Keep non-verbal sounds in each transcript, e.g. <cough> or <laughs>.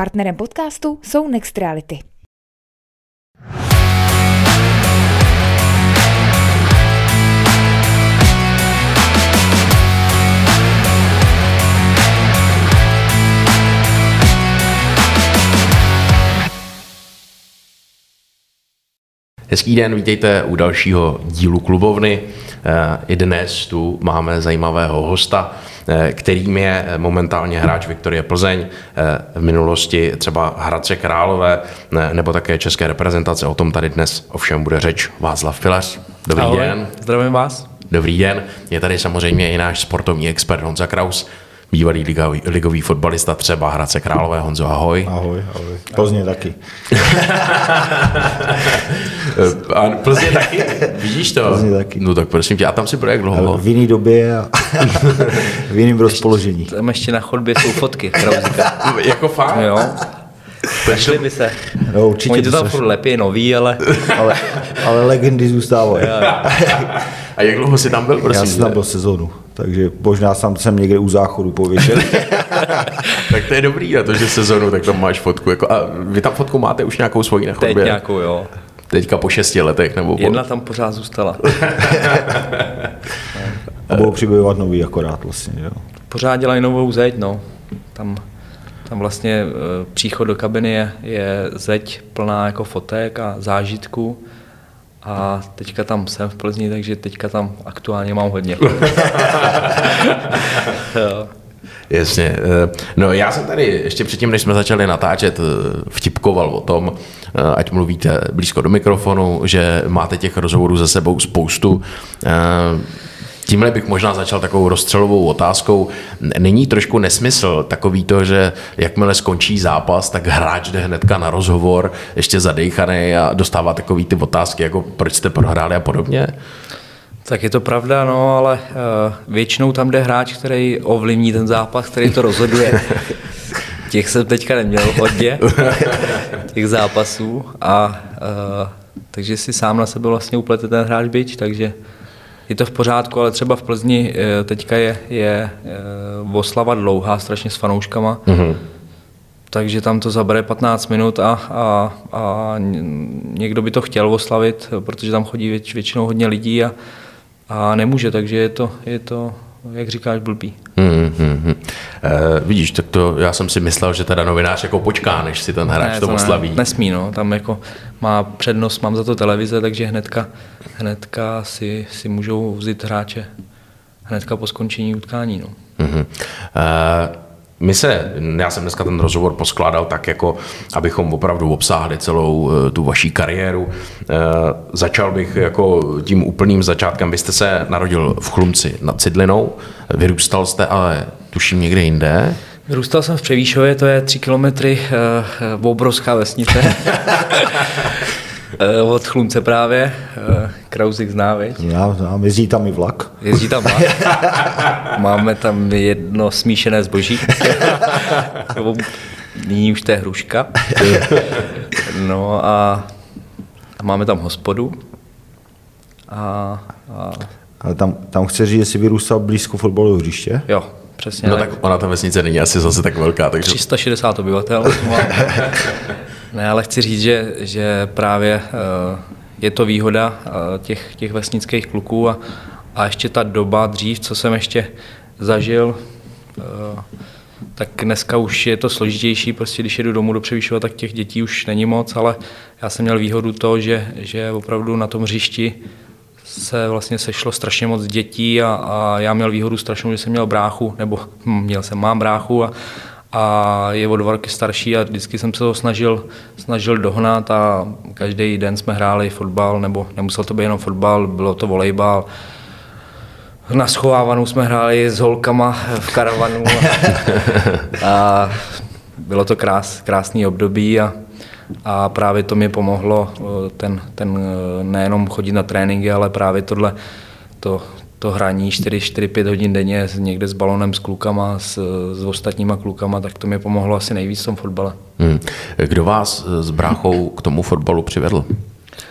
Partnerem podcastu jsou Next Reality. Hezký den, vítejte u dalšího dílu klubovny. Eh, I dnes tu máme zajímavého hosta, eh, kterým je momentálně hráč Viktorie Plzeň, eh, v minulosti třeba Hradce Králové nebo také české reprezentace. O tom tady dnes ovšem bude řeč Václav Pilař. Dobrý Ahoj, den. Zdravím vás. Dobrý den. Je tady samozřejmě i náš sportovní expert Honza Kraus, bývalý ligový, ligový fotbalista třeba Hradce Králové. Honzo, ahoj. Ahoj, ahoj. Plzně taky. <laughs> A Plzně taky? Vidíš to? Plzně taky. No tak prosím tě, a tam si byl jak dlouho? V jiný době a <laughs> v jiném rozpoložení. Tam ještě na chodbě jsou fotky Krauzika. <laughs> jako fakt? Jo. Našli by se. No, určitě Oni to tam furt lepí nový, ale Ale, ale legendy zůstávají. A jak dlouho jsi tam byl, prosím? Já jsem tam byl sezónu, takže možná sám jsem někde u záchodu pověšel. <laughs> tak to je dobrý na to, že sezonu, tak tam máš fotku. Jako, a vy tam fotku máte už nějakou svoji na teď chodbě? nějakou, jo. Teďka po šesti letech? Nebo po... Jedna tam pořád zůstala. <laughs> A budou přibývat nový akorát vlastně. Jo. Pořád dělají novou zeď, no. Tam, tam vlastně e, příchod do kabiny je, je zeď plná jako fotek a zážitků. A teďka tam jsem v Plzni, takže teďka tam aktuálně mám hodně. <laughs> Jo. Jasně. eh, No já jsem tady ještě předtím, než jsme začali natáčet, eh, vtipkoval o tom, eh, ať mluvíte blízko do mikrofonu, že máte těch rozhovorů za sebou spoustu. Tímhle bych možná začal takovou rozstřelovou otázkou. Není trošku nesmysl takový to, že jakmile skončí zápas, tak hráč jde hnedka na rozhovor, ještě zadejchaný a dostává takový ty otázky, jako proč jste prohráli a podobně? Tak je to pravda, no, ale uh, většinou tam jde hráč, který ovlivní ten zápas, který to rozhoduje. <laughs> Těch jsem teďka neměl hodně, těch zápasů. A uh, takže si sám na sebe vlastně uplete ten hráč byč, takže je to v pořádku, ale třeba v Plzni uh, teďka je, je uh, oslava dlouhá strašně s fanouškama. Mm-hmm. Takže tam to zabere 15 minut a, a, a někdo by to chtěl oslavit, protože tam chodí věč, většinou hodně lidí a, a nemůže, takže je to, je to jak říkáš, blbý. Hmm, hmm, hmm. E, vidíš, tak to já jsem si myslel, že teda novinář jako počká, než si ten hráč ne, to, oslaví. Ne, nesmí, no, tam jako má přednost, mám za to televize, takže hnedka, hnedka si, si můžou vzít hráče hnedka po skončení utkání. No. Hmm. E, my se, já jsem dneska ten rozhovor poskládal tak, jako abychom opravdu obsáhli celou tu vaší kariéru. E, začal bych jako tím úplným začátkem. Vy jste se narodil v Chlumci nad Cidlinou, vyrůstal jste ale tuším někde jinde. Vyrůstal jsem v Převýšově, to je tři kilometry, e, obrovská vesnice. <laughs> Od Chlumce právě, Krausik zná, viď? Já znám, jezdí tam i vlak. Jezdí tam vlak. <laughs> Máme tam jedno smíšené zboží. <laughs> Nyní už to je hruška. No a, a máme tam hospodu. A, a... Ale tam, tam chce říct, jestli vyrůstal blízko fotbalového hřiště? Jo, přesně. No tak ona ta vesnice není asi zase tak velká. Takže... 360 obyvatel. <laughs> ne, ale chci říct, že, že právě uh, je to výhoda uh, těch, těch vesnických kluků a, a ještě ta doba dřív, co jsem ještě zažil, uh, tak dneska už je to složitější, prostě když jedu domů do Převýšova, tak těch dětí už není moc, ale já jsem měl výhodu to, že, že opravdu na tom hřišti se vlastně sešlo strašně moc dětí a, a já měl výhodu strašnou, že jsem měl bráchu, nebo měl jsem, mám bráchu a, a je o dva roky starší a vždycky jsem se ho snažil, snažil dohnat a každý den jsme hráli fotbal, nebo nemusel to být jenom fotbal, bylo to volejbal. Na schovávanou jsme hráli s holkama v karavanu a, <laughs> a bylo to krás, krásný období a, a právě to mi pomohlo ten, ten nejenom chodit na tréninky, ale právě tohle, to, to hraní 4-5 hodin denně někde s balonem, s klukama, s, s ostatníma klukama, tak to mi pomohlo asi nejvíc v tom fotbale. Hmm. Kdo vás s bráchou k tomu fotbalu přivedl?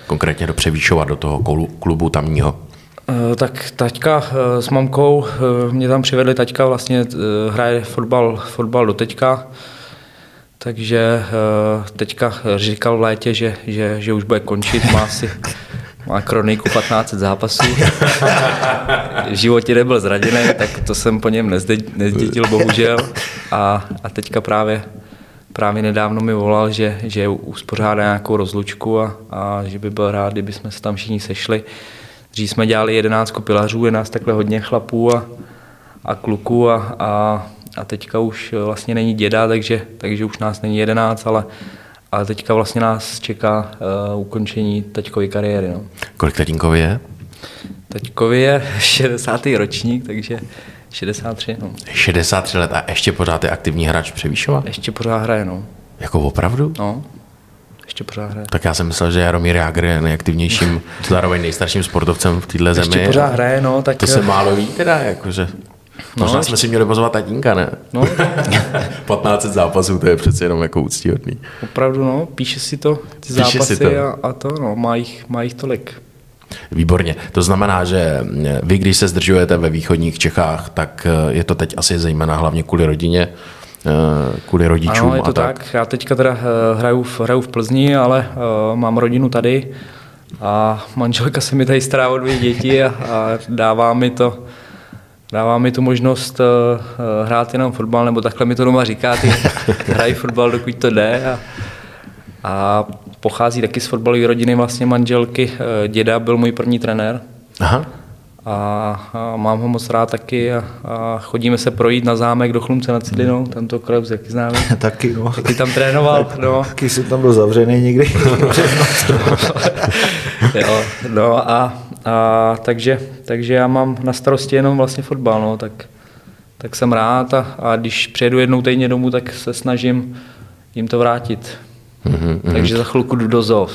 Konkrétně do Převýšova, do toho klubu tamního? Tak taťka s mamkou mě tam přivedli, taťka vlastně hraje fotbal, fotbal do teďka. Takže teďka říkal v létě, že, že, že už bude končit, má si <laughs> má kroniku 15 zápasů. v životě nebyl zraděný, tak to jsem po něm nezdědil bohužel. A, a teďka právě, právě nedávno mi volal, že, že uspořádá nějakou rozlučku a, a že by byl rád, kdyby jsme se tam všichni sešli. Dřív jsme dělali 11 pilařů, je nás takhle hodně chlapů a, a kluků a, a, a teďka už vlastně není děda, takže, takže už nás není 11, ale, ale teďka vlastně nás čeká uh, ukončení taťkovy kariéry. No. Kolik tatínkovi je? Taťkovi je <laughs> 60. ročník, takže 63. No. 63 let a ještě pořád je aktivní hráč Převýšova? Ještě pořád hraje, no. Jako opravdu? No, ještě pořád hraje. Tak já jsem myslel, že Jaromír Jágr je nejaktivnějším, <laughs> zároveň nejstarším sportovcem v této zemi. Ještě pořád hraje, no. Tak To se málo ví teda, jakože... Možná No, jsme si měli pozvat tatínka, ne? No, <laughs> 15 zápasů, to je přece jenom jako úctíhodný. opravdu, no. Píše si to, ty Píše si zápasy to. A, a, to, no. Má jich, má jich tolik. Výborně. To znamená, že vy, když se zdržujete ve východních Čechách, tak eh, je to teď asi zejména hlavně kvůli rodině, eh, kvůli rodičům Ano, je to a tak. tak. Já teďka teda eh, hraju v, hraju v Plzni, ale mám rodinu tady a manželka se mi tady stará o dvě děti a, a dává mi to dává mi tu možnost uh, hrát jenom fotbal, nebo takhle mi to doma říká, ty <laughs> hraj fotbal, dokud to jde. A, a pochází taky z fotbalové rodiny vlastně manželky. Eh, Děda byl můj první trenér Aha. a, a mám ho moc rád taky a, a chodíme se projít na zámek do Chlumce nad Cidlinou, tento Krebs, jaký známe. <laughs> Taky, no. Taky tam trénoval, no. <laughs> Taky jsem tam byl zavřený někdy. jo, no a, a takže, takže já mám na starosti jenom vlastně fotbal, no, tak, tak jsem rád a, a když přijedu jednou týdně domů, tak se snažím jim to vrátit. Mm-hmm. Takže za chvilku jdu do zoo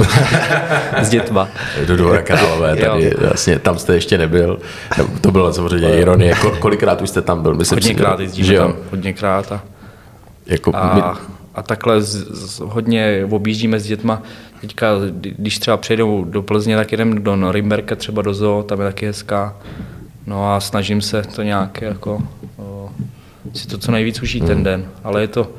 <laughs> s dětma. Do Dvora Králové, <laughs> tady Jo. vlastně, tam jste ještě nebyl. No, To bylo samozřejmě ironie. Ko- Kolikrát už jste tam byl? Myslím Hodněkrát že jezdíme jo? tam, hodněkrát a, Jako a, my, a takhle z, z, hodně objíždíme s dětma. Teďka, kdy- když třeba přejdou do Plzně, tak jedeme do Norimberka, třeba do zoo, tam je taky hezká. No a snažím se to nějak jako o, si to co nejvíc užít Hmm. ten den, ale je to,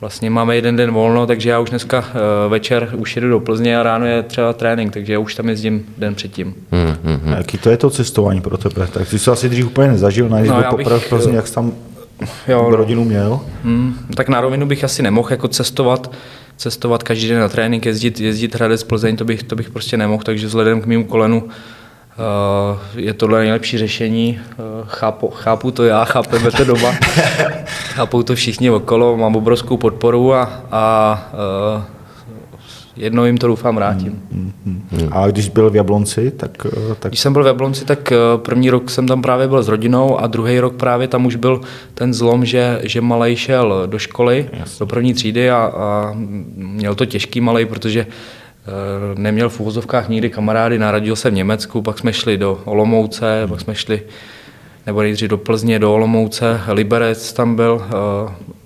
vlastně máme jeden den volno, takže já už dneska eh, večer už jedu do Plzně a ráno je třeba trénink, takže já už tam jezdím den předtím. hm, hm, hm. A Jaký to je to cestování pro tebe? Tak jsi to asi dřív úplně nezažil, ne? Když No, poprvé v Plzni, eh, jak jsi tam jo, no. rodinu měl? Hmm, tak na rovinu bych asi nemohl jako cestovat, cestovat každý den na trénink, jezdit, jezdit Hradec Plzeň, to bych, to bych prostě nemohl, takže vzhledem k mému kolenu uh, je tohle nejlepší řešení. Uh, chápu, chápu to já, chápeme to doma, <laughs> chápou to všichni okolo, mám obrovskou podporu a, a uh, jednou jim to doufám vrátím. A když byl v Jablonci, tak, eh, tak Když jsem byl v Jablonci, tak eh, první rok jsem tam právě byl s rodinou a druhý rok právě tam už byl ten zlom, že, že malej šel do školy, do první třídy a, a měl to těžký malej, protože eh, neměl v uvozovkách nikdy kamarády, narodil se v Německu, pak jsme šli do Olomouce, pak jsme šli nebo nejdřív do Plzně, do Olomouce, Liberec tam byl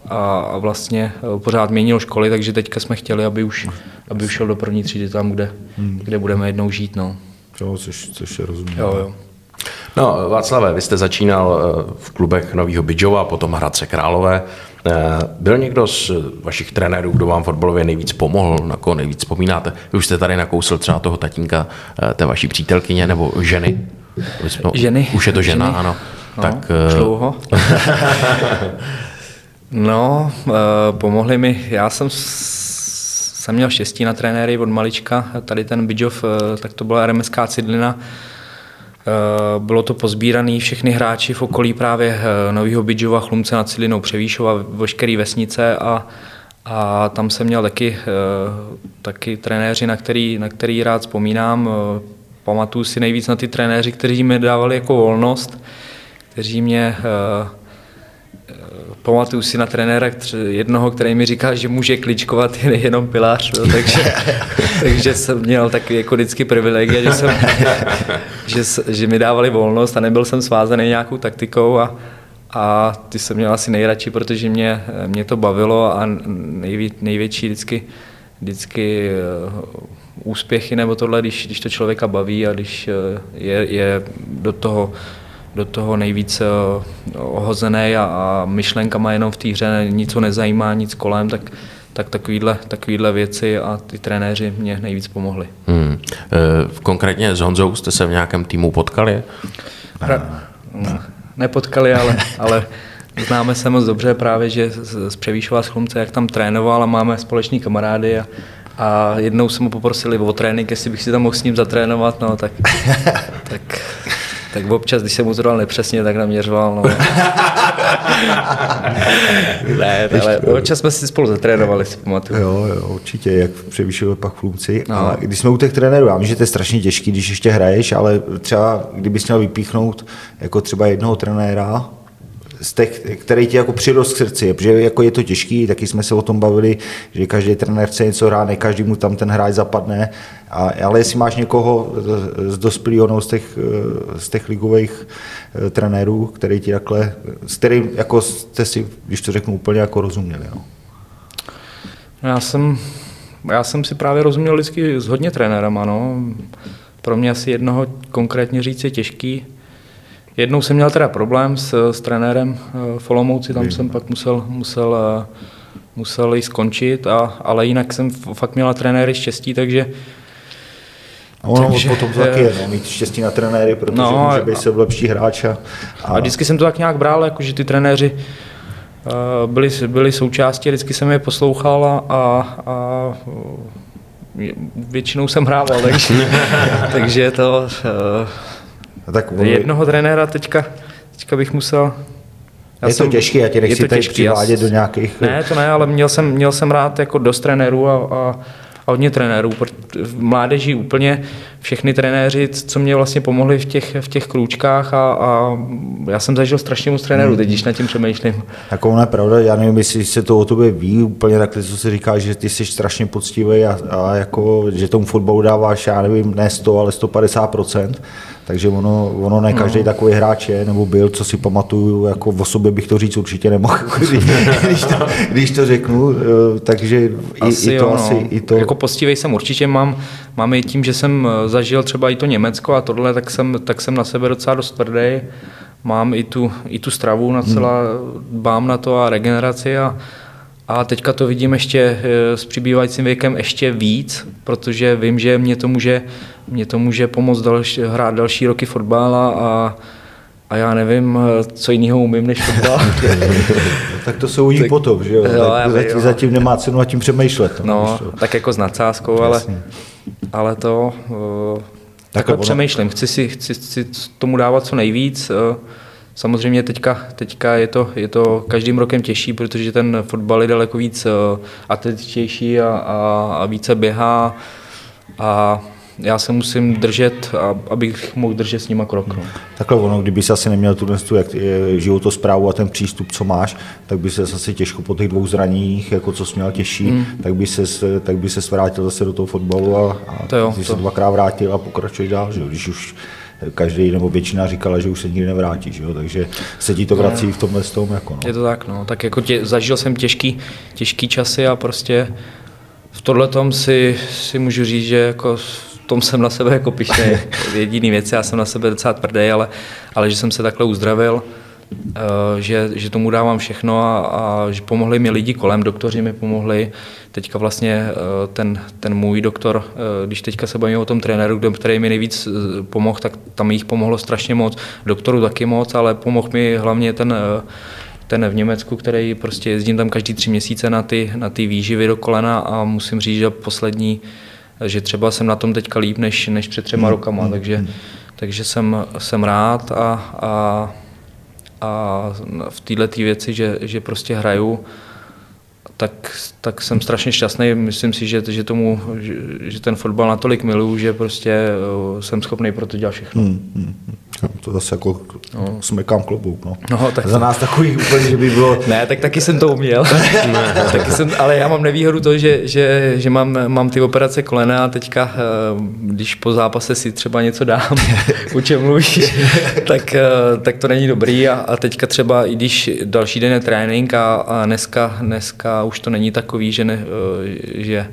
a, vlastně pořád měnil školy, takže teďka jsme chtěli, aby už, aby už šel do první třídy tam, kde, kde budeme jednou žít. No. jo, což, což je rozumím. Jo, jo. No, Václave, vy jste začínal eh, v klubech Nového Bydžova, potom Hradce Králové. Eh, Byl někdo z vašich trenérů, kdo vám fotbalově nejvíc pomohl, na koho nejvíc vzpomínáte? Vy už jste tady nakousl třeba toho tatínka eh, té vaší přítelkyně nebo ženy? Jsme- Ženy. Už je to žena, Ženy. ano. No, tak dlouho. <laughs> no, pomohli mi, já jsem, s- jsem měl štěstí na trenéry od malička, tady ten Bidžov, eh, tak to byla RMSK Cidlina, Eh, Bylo to pozbírané všechny hráči v okolí právě eh, Nového Bidžova, Chlumce nad Cidlinou, Převýšova, veškeré vesnice a, a tam jsem měl taky, taky trenéři, na který, na který rád vzpomínám. Pamatuju si nejvíc na ty trenéři, kteří mi dávali jako volnost, kteří mě Pamatuju si na trenéra jednoho, který mi říkal, že může kličkovat <laughs> jen- jenom pilář, no, takže, <laughs> takže jsem měl takový jako vždycky privilegie, že, jsem, <laughs> že, že mi dávali volnost a nebyl jsem svázaný nějakou taktikou a, a ty jsem měl asi nejradši, protože mě, mě to bavilo a nejvě, největší vždycky, vždycky eh, úspěchy nebo tohle, když, když to člověka baví a když eh, je, je do toho do toho nejvíc eh, ohozený a, a myšlenkama jenom v té hře, nic ho nezajímá, nic kolem, tak, tak takovýhle, takovýhle věci a ty trenéři mě nejvíc pomohli. Hmm. E, konkrétně s Honzou jste se v nějakém týmu potkali? Hra, no, nepotkali, ale, ale známe se moc dobře právě, že z, z Převýšova z Chlumce, jak tam trénoval a máme společný kamarády a, a jednou jsme mu poprosili o trénink, jestli bych si tam mohl s ním zatrénovat, no tak, <laughs> tak, tak občas, když jsem mu to dal nepřesně, tak naměřoval, no. <laughs> ne, ale občas jsme si spolu zatrénovali, si pamatuju. Jo, jo, určitě, jak převýšili pak Chlumci. No. Ale když jsme u těch trenérů, já vím, že to je strašně těžký, když ještě hraješ, ale třeba kdybys měl vypíchnout jako třeba jednoho trenéra, z těch, který ti jako přirost k srdci, protože jako je to těžký, taky jsme se o tom bavili, že každý trenér chce něco hrát, ne každý mu tam ten hráč zapadne, a, ale jestli máš někoho z dospělého no, z těch, z těch ligových eh, trenérů, který ti takhle, s kterým jako jste si, když to řeknu úplně, jako rozuměli. No. Já jsem, já jsem si právě rozuměl vždycky s hodně trenérama, no. Pro mě asi jednoho konkrétně říct je těžký, Jednou jsem měl teda problém s, s trenérem eh, v Olomouci, tam jsem pak musel, musel, eh, musel jí skončit, a, ale jinak jsem fakt měla trenéry štěstí, takže a ono takže, potom to taky je, no, mít štěstí na trenéry, protože no, může být se lepší hráč. A, a, vždycky jsem to tak nějak bral, jako, že ty trenéři uh, byli, byli součástí, vždycky jsem je poslouchal a, a, a většinou jsem hrával, takže, <laughs> takže to... Uh, tak on... Jednoho trenéra teďka, teďka bych musel... Já je jsem, to těžké, já tě nechci tady přivádět do nějakých... Ne, to ne, ale měl jsem, měl jsem rád jako dost trenérů a, a, a hodně trenérů. V mládeži úplně všechny trenéři, co mě vlastně pomohli v těch, v těch krůčkách a, a já jsem zažil strašně moc trenérů, hmm. teď když nad tím přemýšlím. Jako ono je pravda, já nevím, jestli se to o tobě ví úplně takhle, co se říká, že ty jsi strašně poctivý a, a jako, že tomu fotbalu dáváš, já nevím, ne 100, ale 150% takže ono, ono ne každý no. takový hráč je, nebo byl, co si pamatuju, jako v osobě bych to říct určitě nemohl, <laughs> když, to, když to řeknu, eh, takže asi i, i to jo, asi, no. i to... Jako postivej jsem určitě mám, mám i tím, že jsem eh, zažil třeba i to Německo a tohle, tak jsem, tak jsem na sebe docela dost tvrdý, mám i tu, i tu stravu na celá, hmm. dbám na to a regeneraci a, a teďka to vidím ještě eh, s přibývajícím věkem ještě víc, protože vím, že mě to může, mě to může pomoct další, hrát další roky fotbal a, a já nevím, eh, co jiného umím než fotbal. <laughs> <laughs> tak to se uvidí tak, potom, že jo? jo tak zatím, jo. zatím nemá cenu a tím přemýšlet. No, to... tak jako s nadsázkou, ale, ale to... Uh, takhle ono... přemýšlím, chci si, chci, chci tomu dávat co nejvíc. Uh, Samozřejmě teďka, teďka je, to, je to každým rokem těžší, protože ten fotbal je daleko víc eh, atletičtější a, a, a více běhá a já se musím držet, abych mohl držet s nima krok. No. Takhle ono, kdyby se asi neměl tu, tu jak životosprávu a ten přístup, co máš, tak by se asi těžko po těch dvou zraních, jako co jsi měl těžší, mm. tak by se tak by se vrátil zase do toho fotbalu a, a to jo, to. se dvakrát vrátil a pokračuješ dál, že? když už každý nebo většina říkala, že už se nikdy nevrátí, že jo? takže se ti to vrací v tomhle tom. Jako, no. Je to tak, no. tak jako tě, zažil jsem těžký, těžký časy a prostě v tohle tom si, si můžu říct, že jako v tom jsem na sebe jako pišný. <laughs> Jediný věc, já jsem na sebe docela tvrdý, ale, ale že jsem se takhle uzdravil, Eh, že, že tomu dávám všechno a, a že pomohli mi lidi kolem, doktoři mi pomohli. Teďka vlastně eh, ten, ten můj doktor, eh, když teďka se bavíme o tom trenéru, který mi nejvíc pomohl, tak tam jich pomohlo strašně moc. Doktoru taky moc, ale pomohl mi hlavně ten ten v Německu, který prostě jezdím tam každý tři měsíce na ty, na ty výživy do kolena a musím říct, že poslední, že třeba jsem na tom teďka líp než, než před třema hmm. rokama, hmm. takže, hmm. takže jsem, jsem rád a, a a v této věci, že, že prostě hraju, tak, tak jsem strašně šťastný. Myslím si, že, že, tomu, že, že ten fotbal natolik miluju, že prostě jsem schopný pro to dělat všechno. Hmm, hmm. hmm. To zase jako no. smekám klobouk. No. No, tak Za nás takový úplně, že by bylo... <laughs> ne, tak taky jsem to uměl. <laughs> taky jsem, ale já mám nevýhodu to, že, že, že mám, mám ty operace kolena a teďka, eh, když po zápase si třeba něco dám, o čem mluvíš, tak, eh, tak to není dobrý a, a teďka třeba, i když další den je trénink a, a dneska, dneska už to není takový, že, ne, eh, že,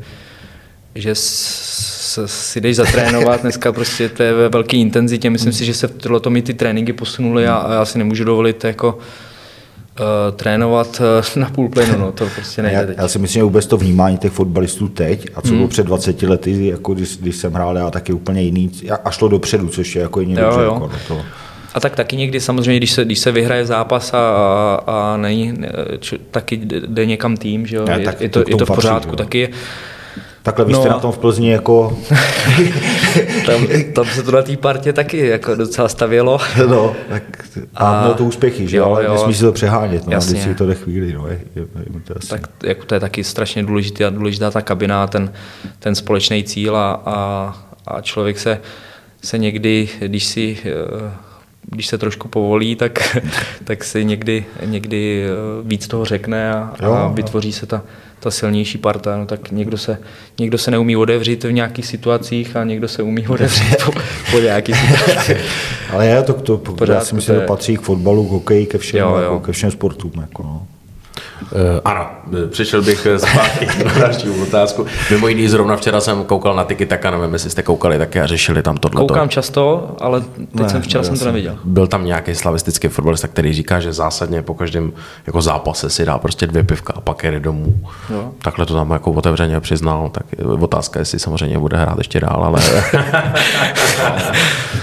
že si jdeš zatrénovat, <laughs> dneska prostě to je ve velké intenzitě, myslím si, že se v tohle mi ty tréninky posunuly a, a já si nemůžu dovolit jako Uh, trénovat uh, na půl plynu, no, to prostě <laughs> nejde Já, teď. já si myslím, že vůbec to vnímání těch fotbalistů teď a co Hmm. bylo před 20 lety, jako když, když jsem hrál já taky úplně jiný a šlo dopředu, což je jako jiný Jo, dobře. jo. Jako, no to, A tak taky někdy samozřejmě, když se, když se vyhraje zápas a, a, a není, č, taky jde někam tým, že jo, Ne, je, tak je, to je to v patří, pořádku, jo. taky je, takhle vy No jste a- na tom v Plzni jako, <laughs> tam, tam se to na té partě taky jako docela stavělo. <laughs> no, tak, a, A- to úspěchy, že jo, ale jo. nesmí si to přehánět, no, Jasně. Si to jde chvíli, no, je, je, je, to. Tak jako to je taky strašně důležitá, důležitá ta kabina, ten, ten společný cíl a, a, a člověk se, se někdy, když si eh, když se trošku povolí, tak, <laughs> tak si někdy, někdy eh, víc toho řekne a, Jo, a jo. vytvoří se ta, ta silnější parta. No, tak někdo se, někdo se neumí odevřít v nějakých situacích a někdo se umí odevřít po, po nějakých situacích. <laughs> Ale je to, to, to já si myslím, to že patří k fotbalu, k hokeji, ke všem, Jo, jo. Jako, ke všem sportům. Jako, no. Uh, ano, eh, přišel bych eh, zpátky na další otázku. Mimo jiný, zrovna včera jsem koukal na Tiki Taka, nevím, jestli jste koukali taky a řešili tam tohle. Koukám často, ale teď Ne, jsem včera jsem to neviděl. Byl tam nějaký slavistický fotbalista, který říká, že zásadně po každém jako zápase si dá prostě dvě pivka a pak jede domů. Jo. Takhle to tam jako otevřeně přiznal, tak je otázka, jestli samozřejmě bude hrát ještě dál, ale <laughs>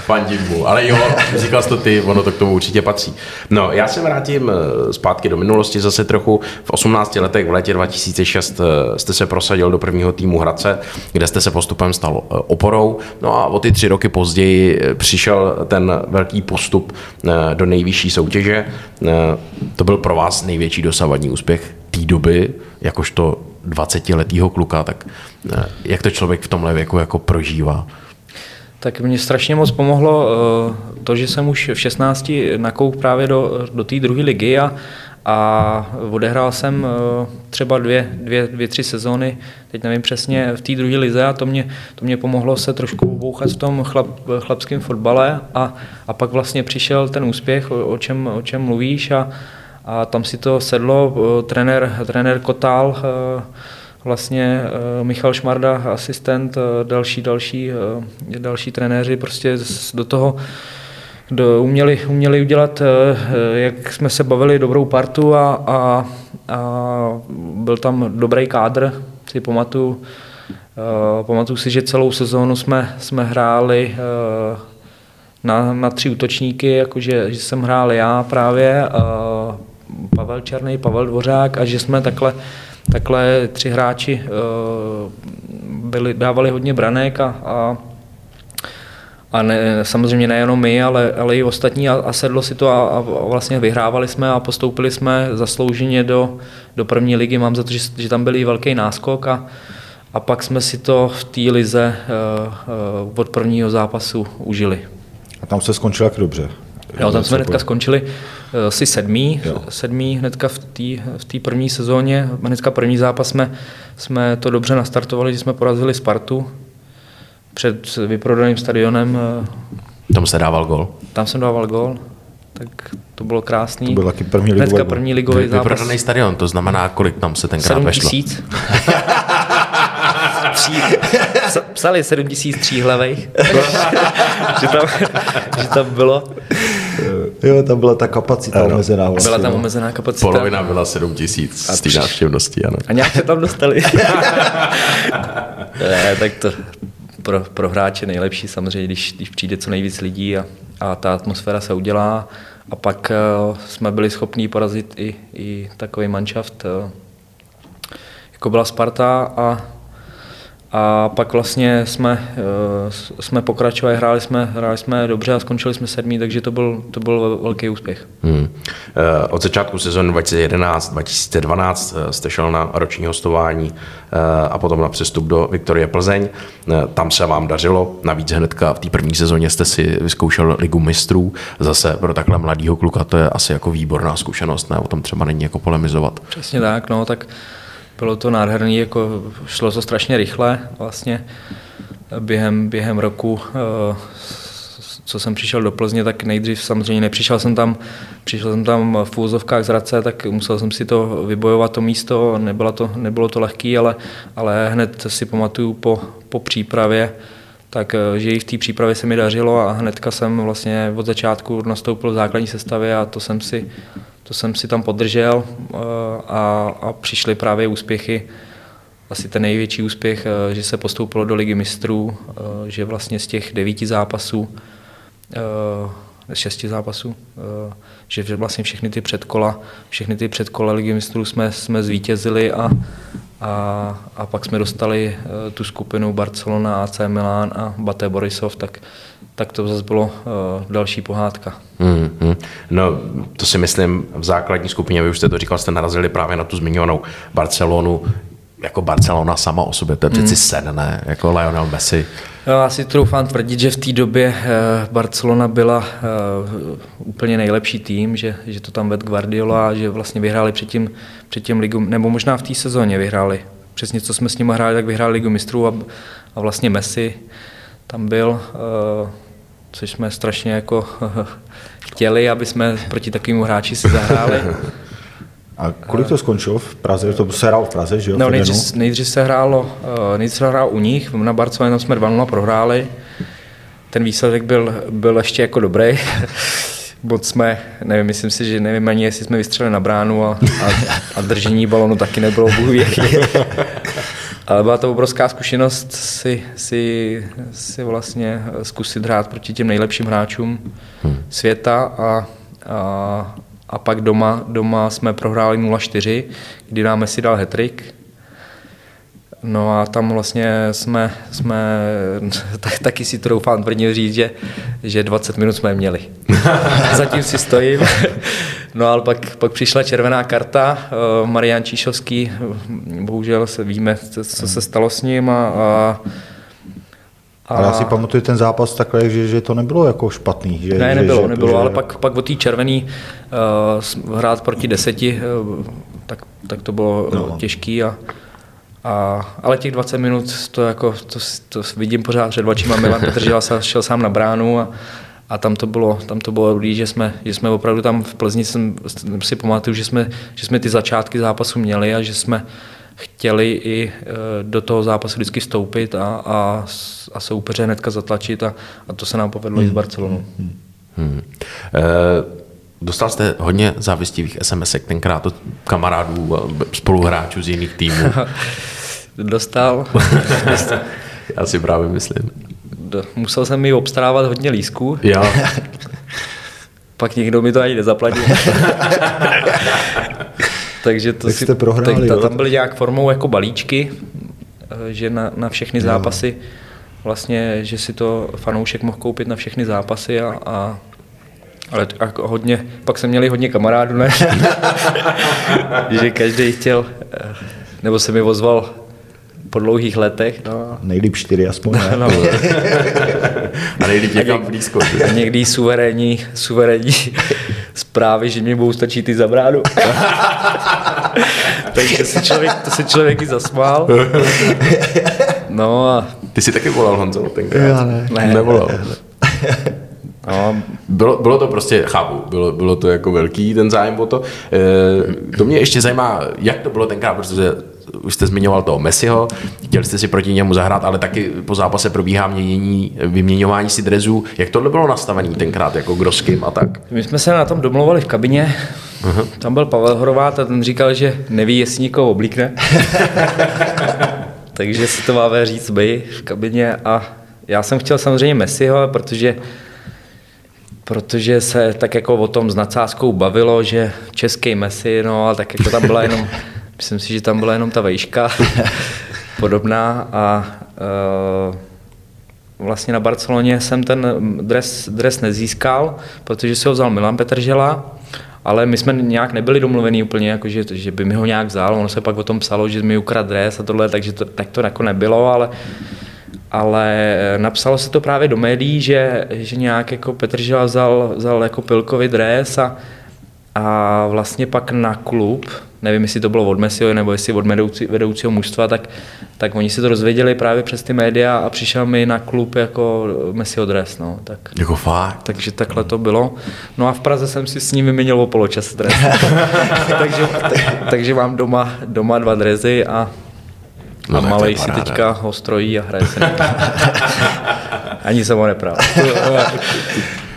fandím mu. Ale jo, říkal jsi to ty, ono to k tomu určitě patří. No, já se vrátím eh, zpátky do minulosti zase trochu. V 18 letech v létě 2006 eh, jste se prosadil do prvního týmu Hradce, kde jste se postupem stal eh, oporou. No a o ty tři roky později eh, přišel ten velký postup do nejvyšší soutěže. To byl pro vás největší dosavadní úspěch té doby, jakožto 20-letého kluka, tak jak to člověk v tomhle věku jako prožívá? Tak mě strašně moc pomohlo to, že jsem už v 16 nakouk právě do, do té druhé ligy a, a odehrál jsem eh, třeba dvě, dvě, dvě, tři sezóny, teď nevím přesně, v té druhé lize a to mě, to mě pomohlo se trošku obouchat v tom chlap, chlapském fotbale a, a pak vlastně přišel ten úspěch, o, o, čem, o čem mluvíš a, a tam si to sedlo, eh, trenér, trenér Kotál, eh, vlastně Michal Šmarda, asistent, další, další, další trenéři prostě do toho do, uměli, uměli udělat, eh, eh, jak jsme se bavili, dobrou partu a, a, a byl tam dobrý kádr, si pamatuju. Eh, Pamatuju si, že celou sezónu jsme, jsme hráli na, na tři útočníky, jakože že jsem hrál já právě, Pavel Černý, Pavel Dvořák a že jsme takhle, takhle tři hráči byli, dávali hodně branek a, a a ne, samozřejmě nejenom my, ale, ale i ostatní a, a sedlo si to a, a vlastně vyhrávali jsme a postoupili jsme zaslouženě do, do první ligy. Mám za to, že, že tam byl i velký náskok a, a pak jsme si to v té lize uh, uh, od prvního zápasu užili. A tam se skončil jak dobře. Jo, tam jsme hnedka skončili uh, asi sedmý, Jo. sedmý hnedka v té v první sezóně. Hnedka první zápas jsme, jsme to dobře nastartovali, že jsme porazili Spartu před vyprodaným stadionem. uh, Tam se dával gol. tam jsem dával gol, tak to bylo krásný. To byl taky první ligový Hnedka gol. první ligový zápas. Vyprodaný stadion, to znamená, kolik tam se tenkrát 7 vešlo. tisíc. <laughs> Tří, psa- psali 7 tisíc tříhlavejch, <laughs> že, tam, že tam bylo. Jo, tam byla ta kapacita Ano. omezená. Vlastně, Byla tam no. omezená kapacita. Polovina byla 7 tisíc z té návštěvnosti, ano. A nějak se tam dostali. <laughs> ne, tak to pro, pro hráče nejlepší samozřejmě, když, když přijde co nejvíc lidí a, a ta atmosféra se udělá. A pak uh, jsme byli schopni porazit i, i takový manšaft, uh, jako byla Sparta a a pak vlastně jsme, eh, jsme pokračovali, hráli jsme, hráli jsme dobře a skončili jsme sedmý, takže to byl, to byl velký úspěch. Hmm. Eh, Od začátku sezóny 2011-2012 eh, jste šel na roční hostování a potom na přestup do Viktorie Plzeň. Tam se vám dařilo, navíc hnedka v té první sezóně jste si vyzkoušel ligu mistrů. Zase pro takhle mladýho kluka to je asi jako výborná zkušenost, ne? O tom třeba není jako polemizovat. Přesně tak, no, tak bylo to nádherný, jako šlo to strašně rychle vlastně. Během, během roku, eh, co jsem přišel do Plzně, tak nejdřív samozřejmě nepřišel jsem tam, přišel jsem tam v úzovkách z Hradce, tak musel jsem si to vybojovat to místo, nebylo to, nebylo to lehký, ale, ale hned si pamatuju po, po přípravě, tak eh, že i v té přípravě se mi dařilo a hnedka jsem vlastně od začátku nastoupil v základní sestavě a to jsem si, to jsem si tam podržel eh, a, a přišly právě úspěchy. Asi ten největší úspěch, eh, že se postoupilo do ligy mistrů, eh, že vlastně z těch devíti zápasů, z šesti zápasů, že vlastně všechny ty předkola, všechny ty předkola ligy mistrů jsme, jsme zvítězili a, a, a pak jsme dostali tu skupinu Barcelona, AC Milan a Bate Borisov, tak tak to zase bylo uh, další pohádka. Hmm, hmm. No, to si myslím v základní skupině, vy už jste to říkal, jste narazili právě na tu zmiňovanou Barcelonu, jako Barcelona sama o sobě, to je přeci hmm. sen, ne? Jako Lionel Messi. No, já si troufám tvrdit, že v té době uh, Barcelona byla uh, úplně nejlepší tým, že, že to tam ved Guardiola, že vlastně vyhráli předtím, předtím ligu, nebo možná v té sezóně vyhráli. Přesně co jsme s nimi hráli, tak vyhráli ligu mistrů a, a vlastně Messi tam byl. Což jsme strašně jako <laughs> chtěli, aby jsme proti takovému hráči si zahráli. A kolik to skončilo v Praze? To se hrálo v Praze, že jo? No, nejdřív, nejdřív se hrálo, eh, nejdřív se hrálo u nich, na Barceloně jsme 2 prohráli. Ten výsledek byl, byl ještě jako dobrý. <laughs> Moc jsme, nevím, myslím si, že nevím ani, jestli jsme vystřelili na bránu a, a, a držení balonu taky nebylo bůh <laughs> Ale byla to obrovská zkušenost si, si, si vlastně zkusit hrát proti těm nejlepším hráčům hmm. světa a, a, a pak doma, doma jsme prohráli 0-4, kdy nám si dal hetrik. No a tam vlastně jsme, jsme <laughs> tak, taky si troufám tvrdě říct, že, že 20 minut jsme měli. <laughs> Zatím si stojím. No ale pak, pak přišla červená karta, eh, Marian Číšovský, bohužel se víme, co se stalo s ním a, a a... Ale já si pamatuju ten zápas takhle, že, že to nebylo jako špatný. Že, ne, nebylo, že, nebylo, že... ale pak, pak o té červený uh, hrát proti deseti, uh, tak, tak to bylo no. těžký. A, a, ale těch 20 minut, to, jako, to, to vidím pořád před očima. Milan <laughs> Petr šel sám na bránu a, a tam to bylo, tam to bylo dobrý, že jsme, že jsme opravdu tam v Plzni, jsem si pamatuju, že jsme, že jsme ty začátky zápasu měli a že jsme chtěli i e, do toho zápasu vždycky vstoupit a, a, a soupeře hnedka zatlačit a, a to se nám povedlo hmm. i s Barcelonou. Hmm. Hmm. Dostal jste hodně závistivých sms tenkrát od kamarádů a spoluhráčů z jiných týmů. <laughs> Dostal. <laughs> Já si právě myslím musel jsem mi obstarávat hodně lísků. Jo. <laughs> Pak nikdo mi to ani nezaplatil. Takže to tak si, jste prohráli, tak, tam byly nějak formou jako balíčky, eh, že na, na všechny zápasy vlastně, že si to fanoušek mohl koupit na všechny zápasy a, a ale jako hodně, pak jsme měli hodně kamarádů, ne? <laughs> že každý chtěl, eh, nebo se mi ozval po dlouhých letech. No. Nejlíp čtyři aspoň. No, <laughs> no. a nejlíp někam blízko. A někdy suverénní, suverénní zprávy, že mi budou stačit ty za bránu. <laughs> Takže se člověk, to se člověk i zasmál. No a... Ty jsi taky volal Honzo tenkrát? Já ne. ne Nevolal. No, bylo, bylo to prostě, chápu, bylo, bylo to jako velký ten zájem o to. E, to mě ještě zajímá, jak to bylo tenkrát, protože už jste zmiňoval toho Messiho, chtěli jste si proti němu zahrát, ale taky po zápase probíhá měnění, vyměňování si drezů. Jak tohle bylo nastavené tenkrát, jako Groským a tak? My jsme se na tom domluvali v kabině, uh-huh. tam byl Pavel Horvát a ten říkal, že neví, jestli někoho oblíkne. <laughs> Takže si to máme říct by v kabině a já jsem chtěl samozřejmě Messiho, protože protože se tak jako o tom s nadsázkou bavilo, že český Messi, no ale tak jako tam byla jenom <laughs> Myslím si, že tam byla jenom ta vejška <laughs> podobná a uh, vlastně na Barceloně jsem ten dres, dres nezískal, protože si ho vzal Milan Petržela, ale my jsme nějak nebyli domluvení úplně, jako že, že by mi ho nějak vzal, ono se pak o tom psalo, že mi ukrad dres a tohle, takže to, tak to jako nebylo, ale ale napsalo se to právě do médií, že, že nějak jako Petržela vzal, vzal jako Pilkovi dres a, a vlastně pak na klub, nevím, jestli to bylo od Messiho nebo jestli od vedoucí, vedoucího mužstva, tak, tak oni si to rozvěděli právě přes ty média a přišel mi na klub jako Messiho dres. No, tak, jako fakt? Takže takhle to bylo. No a v Praze jsem si s ním vyměnil o poločas dres. <laughs> takže, tak, takže mám doma, doma dva drezy a No, a malej si teďka ho strojí a hraje se. <laughs> Ani jsem ho nepral. <laughs>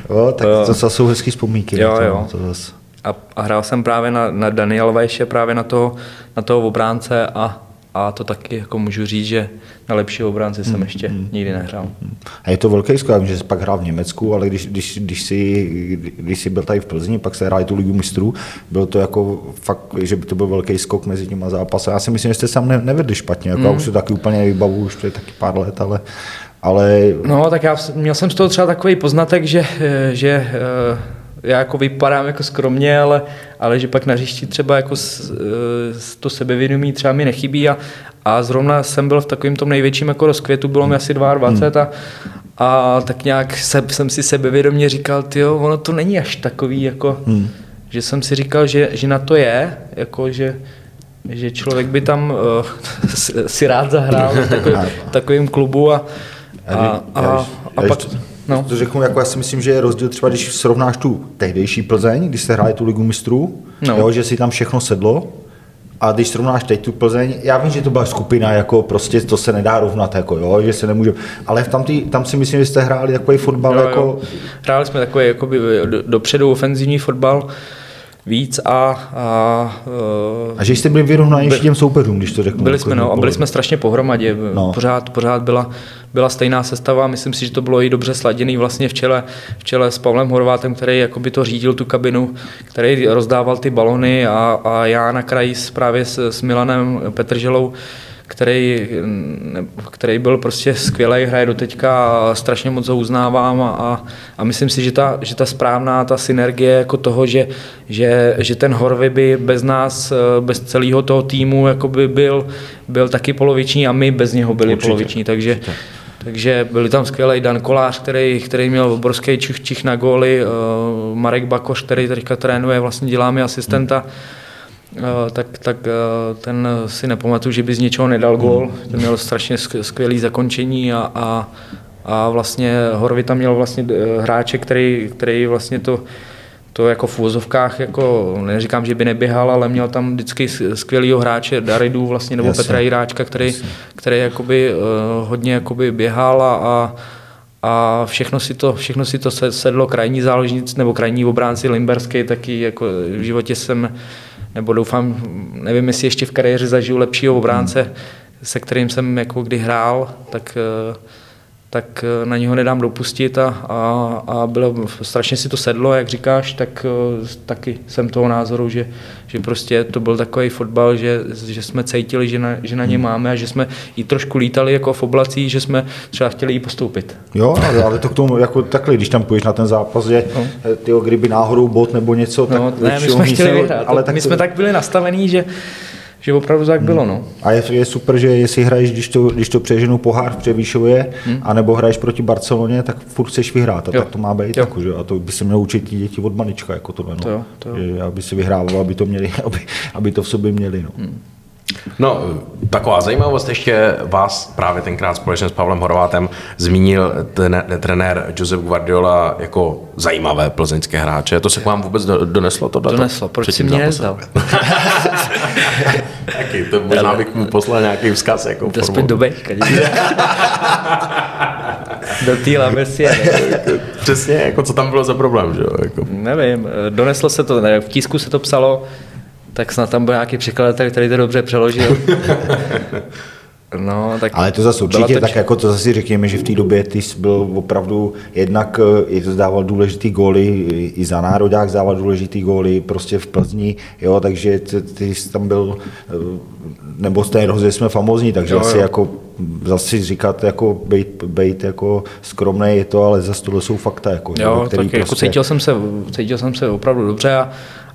jo, tak to, to jsou hezký vzpomínky. Jo, jo. To zase. a, a hrál jsem právě na, na Daniel Vejše, právě na toho, na toho obránce a, a to taky jako můžu říct, že na lepšího obránce jsem ještě mm. nikdy nehrál. A je to velký skok, že jsi pak hrál v Německu, ale když, když, když, jsi, když jsi byl tady v Plzni, pak se hráli tu ligu mistrů, bylo to jako fakt, že by to byl velký skok mezi těma zápasy. Já si myslím, že jste sám ne, nevedli špatně, jako mm. já už to taky úplně nevybavu, už to je taky pár let, ale, ale... No, tak já měl jsem z toho třeba takový poznatek, že, že eh, já jako vypadám jako skromně, ale, ale že pak na hřišti třeba jako s, s to sebevědomí třeba mi nechybí a, a zrovna jsem byl v takovém tom největším jako rozkvětu, bylo mi asi 22 hmm. a, a tak nějak se, jsem si sebevědomě říkal, jo, ono to není až takový, jako, hmm. že jsem si říkal, že, že na to je, jako, že, že člověk by tam uh, <laughs> si rád zahrál v takovým, <laughs> takovým klubu a, a, a, a, a pak... No. To řeknu, jako já si myslím, že je rozdíl třeba, když srovnáš tu tehdejší Plzeň, když se hráli tu ligu mistrů, no. jo, že si tam všechno sedlo, a když srovnáš teď tu Plzeň, já vím, že to byla skupina, jako prostě to se nedá rovnat, jako jo, že se nemůže, ale v tam, tý, tam si myslím, že jste hráli takový fotbal, no, jako... Jo. Hráli jsme takový jakoby dopředu ofenzivní fotbal, víc a... A, uh, a že jste byli vyrovnaní by, těm soupeřům, když to řeknu. Byli jsme, no, a byli jsme strašně pohromadě. No. Pořád, pořád byla, byla stejná sestava. Myslím si, že to bylo i dobře sladěný vlastně v čele, v čele s Pavlem Horvátem, který jakoby to řídil tu kabinu, který rozdával ty balony a, a já na kraji právě s, s Milanem Petrželou který, který byl prostě skvělý, hraje do teďka a strašně moc ho uznávám a, a myslím si, že ta, že ta správná ta synergie jako toho, že, že, že ten Horvy by bez nás, bez celého toho týmu jako by byl, byl taky poloviční a my bez něho byli Určitě. poloviční, takže Určitě. Takže byli tam skvělý Dan Kolář, který, který měl obrovský čich, čich na góly, uh, Marek Bakoš, který teďka trénuje, vlastně dělá mi asistenta. Hmm Eh, tak, tak eh, ten si nepamatuju, že by z něčeho nedal gól. Ten měl strašně skvělý zakončení a, a, a vlastně Horvy tam měl vlastně eh, hráče, který, který vlastně to, to jako v úvozovkách, jako neříkám, že by neběhal, ale měl tam vždycky skvělýho hráče, Daridu vlastně, nebo Jasně. Petra Jiráčka, který, který jakoby, uh, hodně jakoby běhal a, a a všechno si to, všechno si to sedlo krajní záložnic nebo krajní obránci Limberský, taky jako v životě jsem nebo doufám, nevím, jestli ještě v kariéře zažiju lepšího obránce, se kterým jsem jako kdy hrál, tak uh, tak eh, na něho nedám dopustit a, a, a bylo, strašně si to sedlo, jak říkáš, tak eh, taky jsem toho názoru, že, že prostě to byl takový fotbal, že, že jsme cítili, že na, že na ně hmm. máme a že jsme i trošku lítali jako v oblacích, že jsme třeba chtěli jí postoupit. Jo, ale to k tomu jako takhle, když tam půjdeš na ten zápas, že no. Eh, tyjo, kdyby náhodou bod nebo něco, tak no, ne, my jsme chtěli vyhrát, ale tak my to... jsme tak byli nastavení, že že opravdu tak bylo. No. A je, je super, že jestli hraješ, když to, když to přeženu pohár v Převýšově, hmm. anebo hraješ proti Barceloně, tak furt chceš vyhrát. A jo. tak to má být. Jako, že? A to by se mělo učit děti od malička, jako tohle. No. To jo, to jo. Že, aby si vyhrával, aby to, měli, <laughs> aby, aby to v sobě měli. No. Hmm. No, taková zajímavost ještě vás právě tenkrát společně s Pavlem Horvátem zmínil ten, trenér Josep Guardiola jako zajímavé plzeňské hráče. To se k vám vůbec doneslo? To doneslo, proč si mě nezdal? <laughs> Taky, to možná bych mu poslal nějaký vzkaz. Jako to zpět do Bečka. <laughs> do té Lamesie. Přesně, jako co tam bylo za problém, že jo? Jako. Nevím, doneslo se to, ne, v tisku se to psalo, tak snad tam byl nějaký překladatel, který to dobře přeložil. <laughs> No, tak Ale to zase určitě, to... tak jako to zase řekněme, že v té době ty jsi byl opravdu jednak, eh, je to zdával důležitý góly, i za národák zdával důležitý góly, prostě v Plzni, jo, takže ty, ty jsi tam byl, eh, nebo z té hrozy jsme famozní, takže jo, asi jo. jako zase říkat, jako být, být jako skromný je to, ale zase tohle jsou fakta. Jako, jo, který tak jako prostě... jako cítil jsem, se, cítil jsem se opravdu dobře a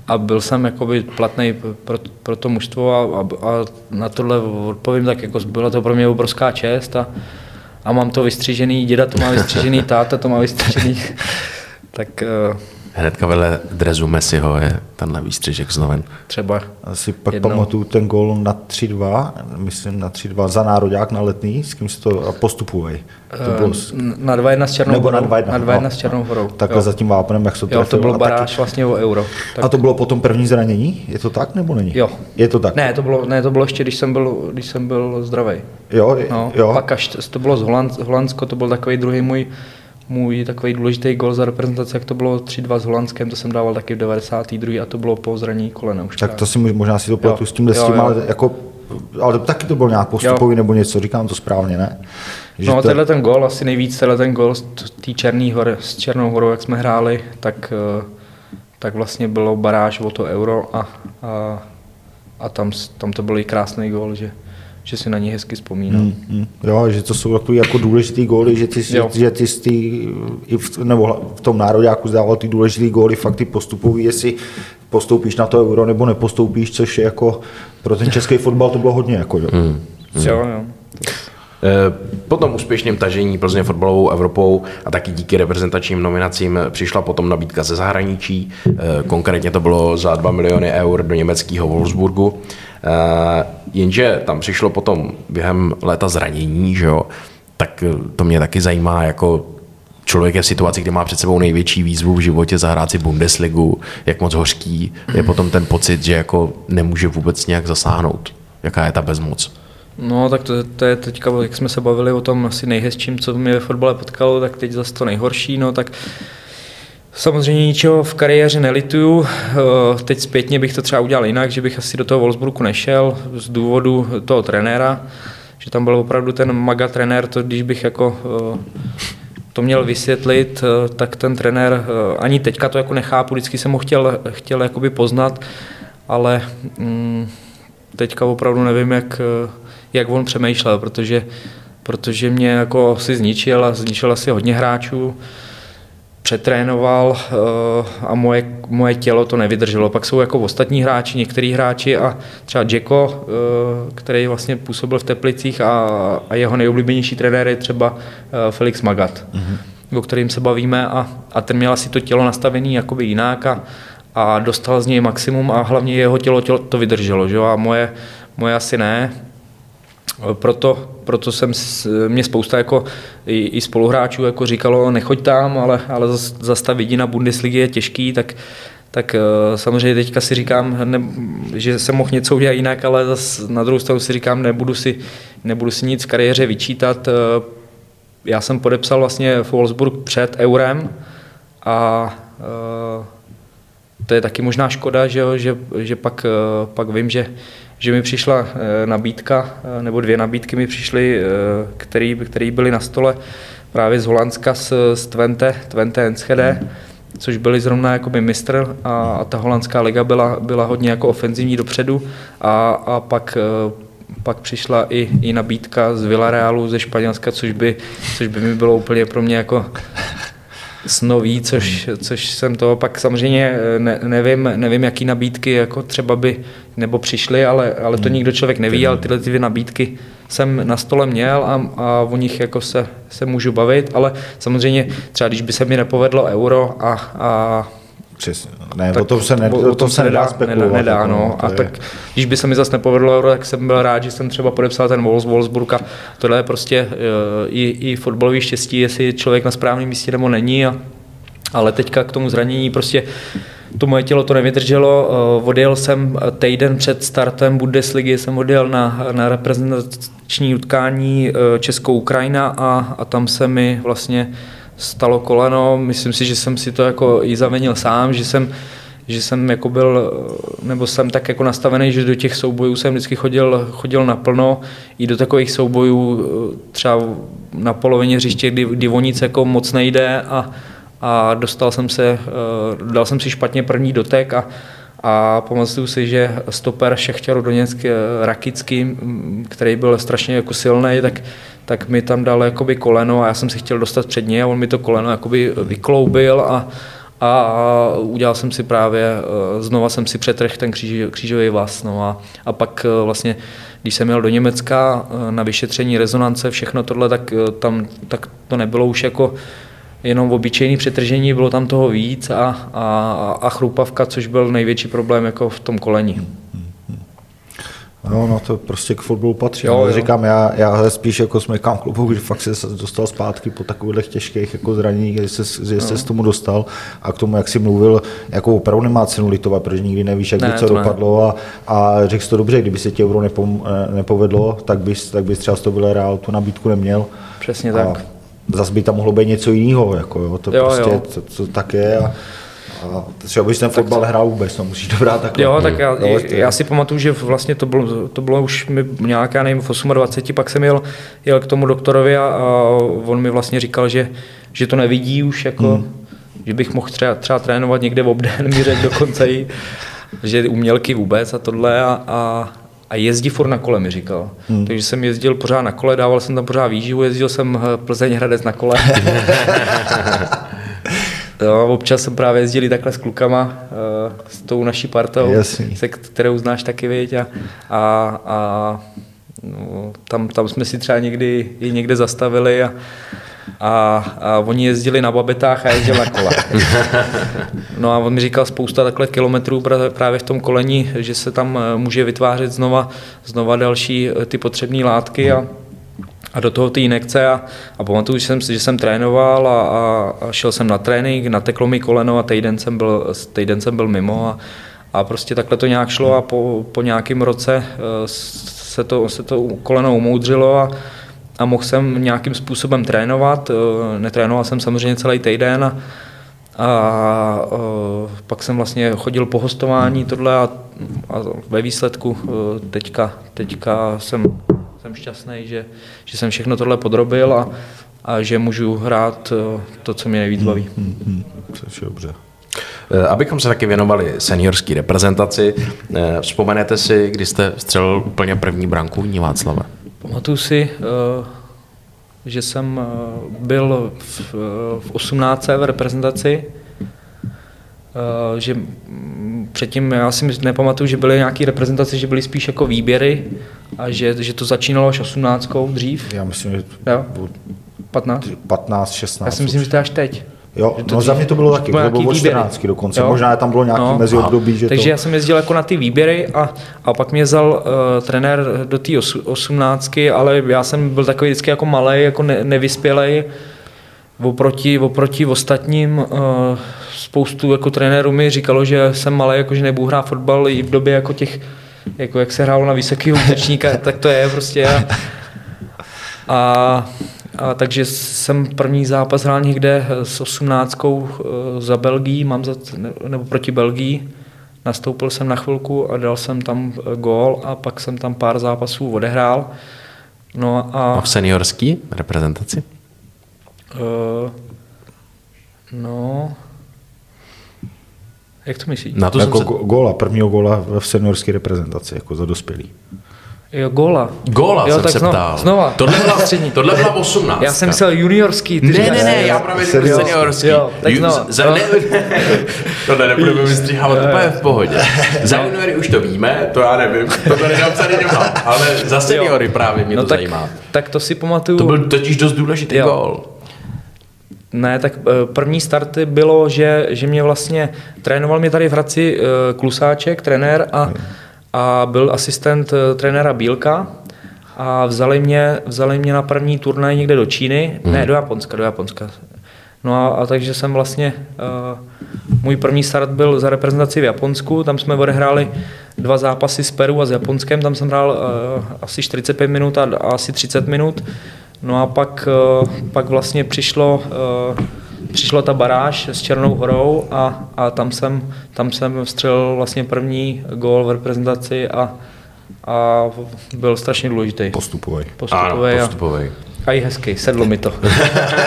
a byl jsem jakoby platný pro, pro to mužstvo a, a, a na tohle odpovím, tak jako byla to pro mě obrovská čest a, a mám to vystřížený, děda to má vystřížený, táta to má vystřížený, <laughs> tak uh, Hnedka vedle drezu Messiho je tenhle výstřižek znoven. Třeba. Asi pak jednou. pamatuju ten gol na 3-2, myslím na 3-2 za národák na letný, s kým se to postupuje. To bylo s... Na 2-1 s Černou Nebo horou. na 2-1, na 2-1 no, s Černou horou. Takhle za tím vápnem, jak se to Jo, to bylo baráž taky... vlastně o euro. Tak... A to bylo potom první zranění? Je to tak nebo není? Jo. Je to tak? Ne, to bylo, ne, to bylo ještě, když jsem byl, když jsem byl zdravý. Jo, no, jo. Pak až to bylo z Holand, Holandsko, to byl takový druhý můj můj takový důležitý gol za reprezentaci, jak to bylo 3-2 s Holandskem, to jsem dával taky v 92. a to bylo po zranění kolena už. Tak to si možná si to pletu s tím, ale jako ale taky to byl nějak postupový jo. nebo něco, říkám to správně, ne? Že no a tenhle ten gol, asi nejvíc tenhle ten gol z té Černý hory, s Černou horou, jak jsme hráli, tak, eh, tak vlastně bylo baráž o to euro a, a, a tam, tam to byl i krásný gol, že, že si na něj hezky vzpomínám. Mm, mm. Jo, že to jsou takový jako důležitý góly, že ty, jo. že ty jsi i v, nebo v tom nároďáku zdával ty důležitý góly, fakt ty postupový, jestli postoupíš na to euro nebo nepostoupíš, což je jako pro ten český <laughs> fotbal to bylo hodně. Jako, jo. Mm, mm. Jo, jo. Eh, po tom úspěšném tažení Plzně fotbalovou Evropou a taky díky reprezentačním nominacím přišla potom nabídka ze zahraničí. Eh, konkrétně to bylo za 2 miliony eur do německého Wolfsburgu. Eh, jenže tam přišlo potom během léta zranění, že jo? tak to mě taky zajímá, jako člověk je v situaci, kdy má před sebou největší výzvu v životě zahrát si Bundesligu, jak moc hořký je potom ten pocit, že jako nemůže vůbec nějak zasáhnout. Jaká je ta bezmoc? No, tak to, to je teďka, jak jsme se bavili o tom asi nejhezčím, co mě ve fotbale potkalo, tak teď zase to nejhorší, no tak Samozřejmě ničeho v kariéře nelituju. Eh, teď zpětně bych to třeba udělal jinak, že bych asi do toho Wolfsburgu nešel z důvodu toho trenéra, že tam byl opravdu ten maga trenér, to když bych jako eh, to měl vysvětlit, eh, tak ten trenér, ani teďka to jako nechápu, vždycky jsem ho chtěl, chtěl jakoby poznat, ale mm, teďka opravdu nevím, jak, jak on přemýšlel, protože, protože mě jako si zničil a zničil asi hodně hráčů, přetrénoval eh, a moje, moje tělo to nevydrželo. Pak jsou jako ostatní hráči, některý hráči a třeba Jacko, eh, který vlastně působil v Teplicích a, a jeho nejoblíbenější trenér je třeba eh, Felix Magat, mm-hmm. o kterým se bavíme a, a ten měl asi to tělo nastavené jakoby jinak a, a dostal z něj maximum a hlavně jeho tělo, tělo to vydrželo. Že? A moje, moje asi ne. Proto, proto jsem mě spousta jako i, i spoluhráčů jako říkalo, nechoď tam, ale, ale zase zas ta vidina Bundesligy je těžký, tak, tak eh, samozřejmě teďka si říkám, ne, že jsem mohl něco udělat jinak, ale zase na druhou stranu si říkám, nebudu si, nebudu si nic v kariéře vyčítat. Eh, já jsem podepsal vlastně Wolfsburg před eurem a eh, to je taky možná škoda, že, že, že pak, pak vím, že že mi přišla eh, nabídka, eh, nebo dvě nabídky mi přišly, eh, které který byly na stole právě z Holandska, z, z Twente, Twente Enschede, což byli zrovna jakoby mistr a, a ta holandská liga byla, byla hodně jako ofenzivní dopředu a, a pak pak přišla i, i nabídka z Villarealu ze Španělska, což by, což by mi bylo úplně pro mě jako snový, což, což jsem to pak samozřejmě eh, ne, nevím, nevím, jaký nabídky jako třeba by nebo přišly, ale, ale to hmm. nikdo člověk neví, ale tyhle dvě nabídky jsem na stole měl a, a o nich jako se, se můžu bavit, ale samozřejmě třeba když by se mi nepovedlo euro a, a Přesně. Ne, tak o tom se, ne, o, tom se nedá, spekulovat. Nedá, nedá no. A je... tak, když by se mi zase nepovedlo euro, tak jsem byl rád, že jsem třeba podepsal ten Wolves, Wolfsburg a tohle je prostě uh, i, i fotbalový štěstí, jestli člověk na správném místě nebo není. A, ale teďka k tomu zranění prostě to moje tělo to nevydrželo. Uh, odjel jsem týden před startem Bundesligy, jsem odjel na, na reprezentační utkání Českou Ukrajina a, a tam se mi vlastně stalo koleno. Myslím si, že jsem si to jako i zavenil sám, že jsem, že jsem jako byl, nebo jsem tak jako nastavený, že do těch soubojů jsem vždycky chodil, chodil naplno, i do takových soubojů třeba na polovině hřiště, kdy, kdy o nic jako moc nejde a, a dostal jsem se, dal jsem si špatně první dotek a, a pamatuju si, že stoper Šechťaru Doněck Rakický, který byl strašně jako silný, tak tak mi tam dal jakoby koleno a já jsem si chtěl dostat před něj a on mi to koleno jakoby vykloubil a, a, a udělal jsem si právě, e, znova jsem si přetrh ten kříž, křížový vaz. No a, a pak e, vlastně, když jsem jel do Německa na vyšetření rezonance, všechno tohle, tak, tam, tak to nebylo už jako jenom obyčejný přetržení, bylo tam toho víc a, a, a chrupavka, což byl největší problém jako v tom koleni. No, no to prostě k fotbalu patří. Jo, jo. Říkám, já, já spíš jako smekám klubu, že fakt se dostal zpátky po takových těžkých jako zraněních, že se, že se no. tomu dostal a k tomu, jak jsi mluvil, jako opravdu nemá cenu litovat, protože nikdy nevíš, jak ne, by co dopadlo a, a řekl jsi to dobře, kdyby se ti euro nepom, nepovedlo, tak bys, tak bys třeba z toho Real tu nabídku neměl. Přesně a, tak. Zase by tam mohlo být něco jiného, jako jo, to Jo, prostě, jo. To, to, tak je a, a třeba bys ten fotbal hrál vůbec, no musíš to brát takhle. Jo, tak já, Jo, to- já si pamatuju, že vlastně to bylo, to bylo už mi nějak, já nevím, v 28, pak jsem jel, jel k tomu doktorovi a, a on mi vlastně říkal, že, že to nevidí už, jako, hmm. že bych mohl třeba, třeba trénovat někde v obden, mi řekl dokonce i, že umělky vůbec a tohle a, a, a jezdí furt na kole, mi říkal. Hmm. Takže jsem jezdil pořád na kole, dával jsem tam pořád výživu, jezdil jsem eh, Plzeň Hradec na kole. <laughs> Jo, občas jsem právě jezdili takhle s klukama, uh, s tou naší partou, Jasný. se kterou znáš taky, viď, a, a, a no, tam, tam jsme si třeba někdy i někde zastavili a, a, a oni jezdili na babetách a jezdil na kole. <laughs> No a on mi říkal spousta takhle kilometrů právě v tom koleni, že se tam eh, může vytvářet znova, znova další eh, ty potřebné látky a, a do toho ty injekce a, a pamatuju, že jsem, že jsem trénoval a, a, a šel jsem na trénink, nateklo mi koleno a týden jsem byl, týden jsem byl mimo a, a prostě takhle to nějak šlo a po, po nějakém roce eh, se to, se to koleno umoudřilo a, a mohl jsem nějakým způsobem trénovat. Eh, Netrénoval jsem samozřejmě celý týden a, a uh, pak jsem vlastně chodil po hostování tohle a, a ve výsledku uh, teďka, teďka jsem, jsem šťastný, že, že jsem všechno tohle podrobil a, a že můžu hrát to, co mě nejvíc baví. Hmm, což je dobře. Eh, Abychom se taky věnovali seniorské reprezentaci, eh, vzpomenete si, kdy jste střelil úplně první branku v Václava? Pamatuju si, uh, že jsem uh, byl v, uh, v 18. v reprezentaci, že předtím já si nepamatuju, že byly nějaké reprezentace, že byly spíš jako výběry a že, že to začínalo až 18. dřív, Já myslím, že Jo. bylo 15. 15, 16. Já si myslím, že to je až teď. Jo, že to no za dřív- mě to bylo taky, to bylo nějaký od výběry. 14 dokonce, Jo. možná tam bylo nějaký No. mezi období, že Takže to... já jsem jezdil jako na ty výběry a, a pak mě vzal uh, trenér do té osu- osmnáctky, ale já jsem byl takový vždycky jako malý, jako ne, nevyspělej. Oproti, oproti ostatním uh, spoustu jako trenérů mi říkalo, že jsem malý, jako že nebudu hrát fotbal i v době jako těch, jako jak se hrálo na vysokého útočníka, tak to je prostě. A, a, a takže jsem první zápas hrál někde s osmnáctkou eh, za Belgii, mám za, ne- nebo proti Belgii. Nastoupil jsem na chvilku a dal jsem tam eh, gól a pak jsem tam pár zápasů odehrál. No A a v seniorské reprezentaci? uh, no jak to myslíš? Na to jako jsem se... góla, prvního góla v seniorské reprezentaci, jako za dospělý. Jo, góla. Góla jo, jsem tak se znova, ptal. Znova. Tohle byla, Střední. tohle byla 18. Já jsem myslel juniorský. ty Ne, ne, ne, já právě řekl Seniorský. Jo, tak Ju- znova. za, ne, <laughs> tohle nebudeme vystříhávat úplně v pohodě. Za juniory už to víme, to já nevím, to tady napsaný nemám, ale za seniory právě mě no to tak, zajímá. tak to si pamatuju. To byl totiž dost důležitý Jo. gól. Ne, tak eh, první starty bylo, že, že mě vlastně trénoval mě tady v Hradci eh, Klusáček, trenér a, a byl asistent eh, trenéra Bílka a vzali mě, vzali mě na první turnaj někde do Číny, ne, do Japonska, do Japonska. No a, a takže jsem vlastně, uh, můj první start byl za reprezentaci v Japonsku, tam jsme odehráli dva zápasy s Peru a s Japonskem, tam jsem hrál uh, asi 45 minut a, a asi 30 minut. No a pak, uh, pak vlastně přišlo, uh, přišla ta baráž s Černou horou a, a tam, jsem, tam jsem vstřelil vlastně první gól v reprezentaci a, a byl strašně důležitý. Postupový. Postupový a, postupový. a i hezký, sedlo mi to.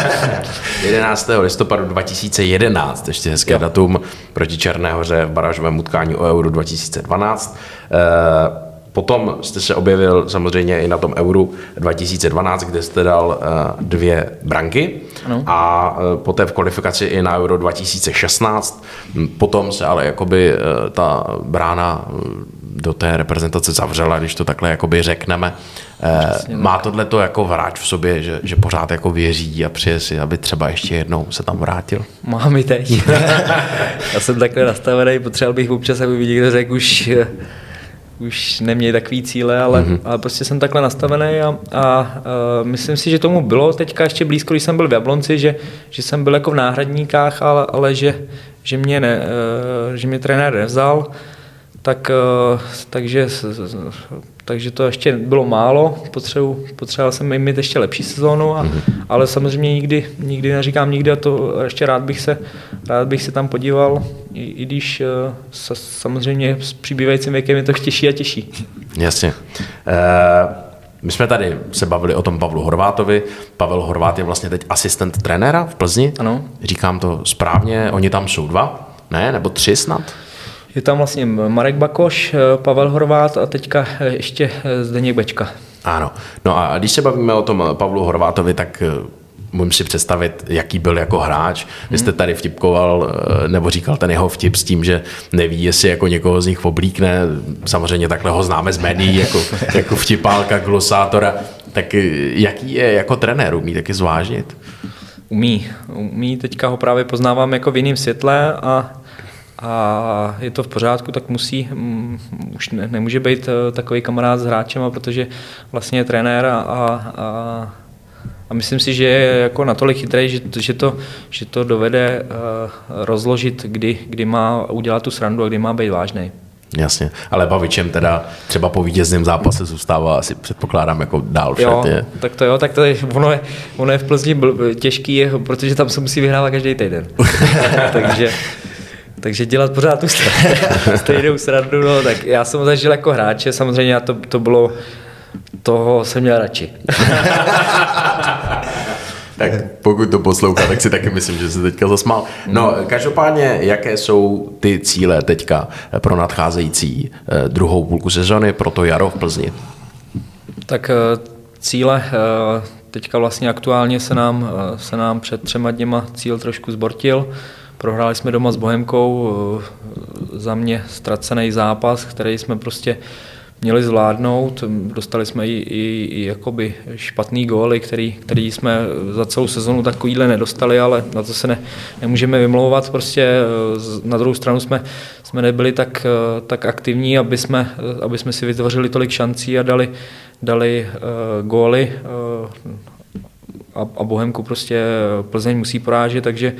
<laughs> 11. listopadu 2011, ještě hezké jo. datum, proti Černé hoře v barážovém utkání o Euro 2012. Eh, Potom jste se objevil samozřejmě i na tom Euru 2012, kde jste dal eh, dvě branky Ano. a eh, poté v kvalifikaci i na Euro 2016. Hm, Potom se ale jakoby eh, ta brána do té reprezentace zavřela, když to takhle jakoby řekneme. Eh, Má tohle to jako hráč v sobě, že, že pořád jako věří a přeje si, aby třeba ještě jednou se tam vrátil? Mám i teď. <laughs> Já jsem takhle nastavený, potřeboval bych občas, aby mi někdo řekl už, už neměj takový cíle, ale, mm-hmm. ale prostě jsem takhle nastavený a, a, a myslím si, že tomu bylo teďka ještě blízko, když jsem byl v Jablonci, že, že jsem byl jako v náhradníkách, ale, ale že, že, mě ne, eh, že mě trenér nevzal, tak, eh, takže, takže to ještě bylo málo, potřebu, potřeboval jsem mít ještě lepší sezónu, a, mm-hmm. ale samozřejmě nikdy, nikdy neříkám nikdy a to ještě rád bych se, rád bych se tam podíval, i, i když eh, samozřejmě s přibývajícím věkem je to těžší a těžší. Jasně. Uh... My jsme tady se bavili o tom Pavlu Horvátovi. Pavel Horvát je vlastně teď asistent trenéra v Plzni. Ano. Říkám to správně, oni tam jsou dva, ne? Nebo tři snad? Je tam vlastně Marek Bakoš, Pavel Horvát a teďka ještě Zdeněk Bečka. Ano. No a když se bavíme o tom Pavlu Horvátovi, tak můžu si představit, jaký byl jako hráč. Vy jste tady vtipkoval, eh, nebo říkal ten jeho vtip s tím, že neví, jestli jako někoho z nich oblíkne. Samozřejmě takhle ho známe z médií, jako, <laughs> jako vtipálka, glosátora. Tak eh, jaký je jako trenér, umí taky zvážnit? Umí. Umí, teďka ho právě poznávám jako v jiném světle a a je to v pořádku, tak musí, um, už ne, nemůže být uh, takový kamarád s hráčem, protože vlastně je trenér a, a a myslím si, že je jako natolik chytrý, že, že, to, že to dovede uh, rozložit, kdy, kdy má udělat tu srandu a kdy má být vážný. Jasně, ale Bavičem teda třeba po vítězném zápase zůstává asi předpokládám jako dál všet. Jo, je. tak to jo, tak to je, ono, je, ono je v Plzni těžký, protože tam se musí vyhrávat každý týden. <laughs> <laughs> takže, takže dělat pořád tu <laughs> stejnou srandu, no, tak já jsem zažil jako hráče, samozřejmě to, to bylo toho jsem měl radši. <laughs> tak pokud to poslouchá, tak si taky myslím, že se teďka zasmál. No, každopádně, jaké jsou ty cíle teďka pro nadcházející eh, druhou půlku sezony, pro to jaro v Plzni? Tak eh, cíle, eh, teďka vlastně aktuálně se nám, se nám před třema dněma cíl trošku zbortil. Prohráli jsme doma s Bohemkou, za mě ztracený zápas, který jsme prostě měli zvládnout. Dostali jsme i, i, i jakoby špatný góly, který, který jsme za celou sezonu takovýhle nedostali, ale na to se ne, nemůžeme vymlouvat. Prostě eh, na druhou stranu jsme, jsme nebyli tak, eh, tak aktivní, aby jsme, eh, aby jsme si vytvořili tolik šancí a dali, dali uh, góly uh, a, a Bohemku prostě Plzeň musí porážet, takže,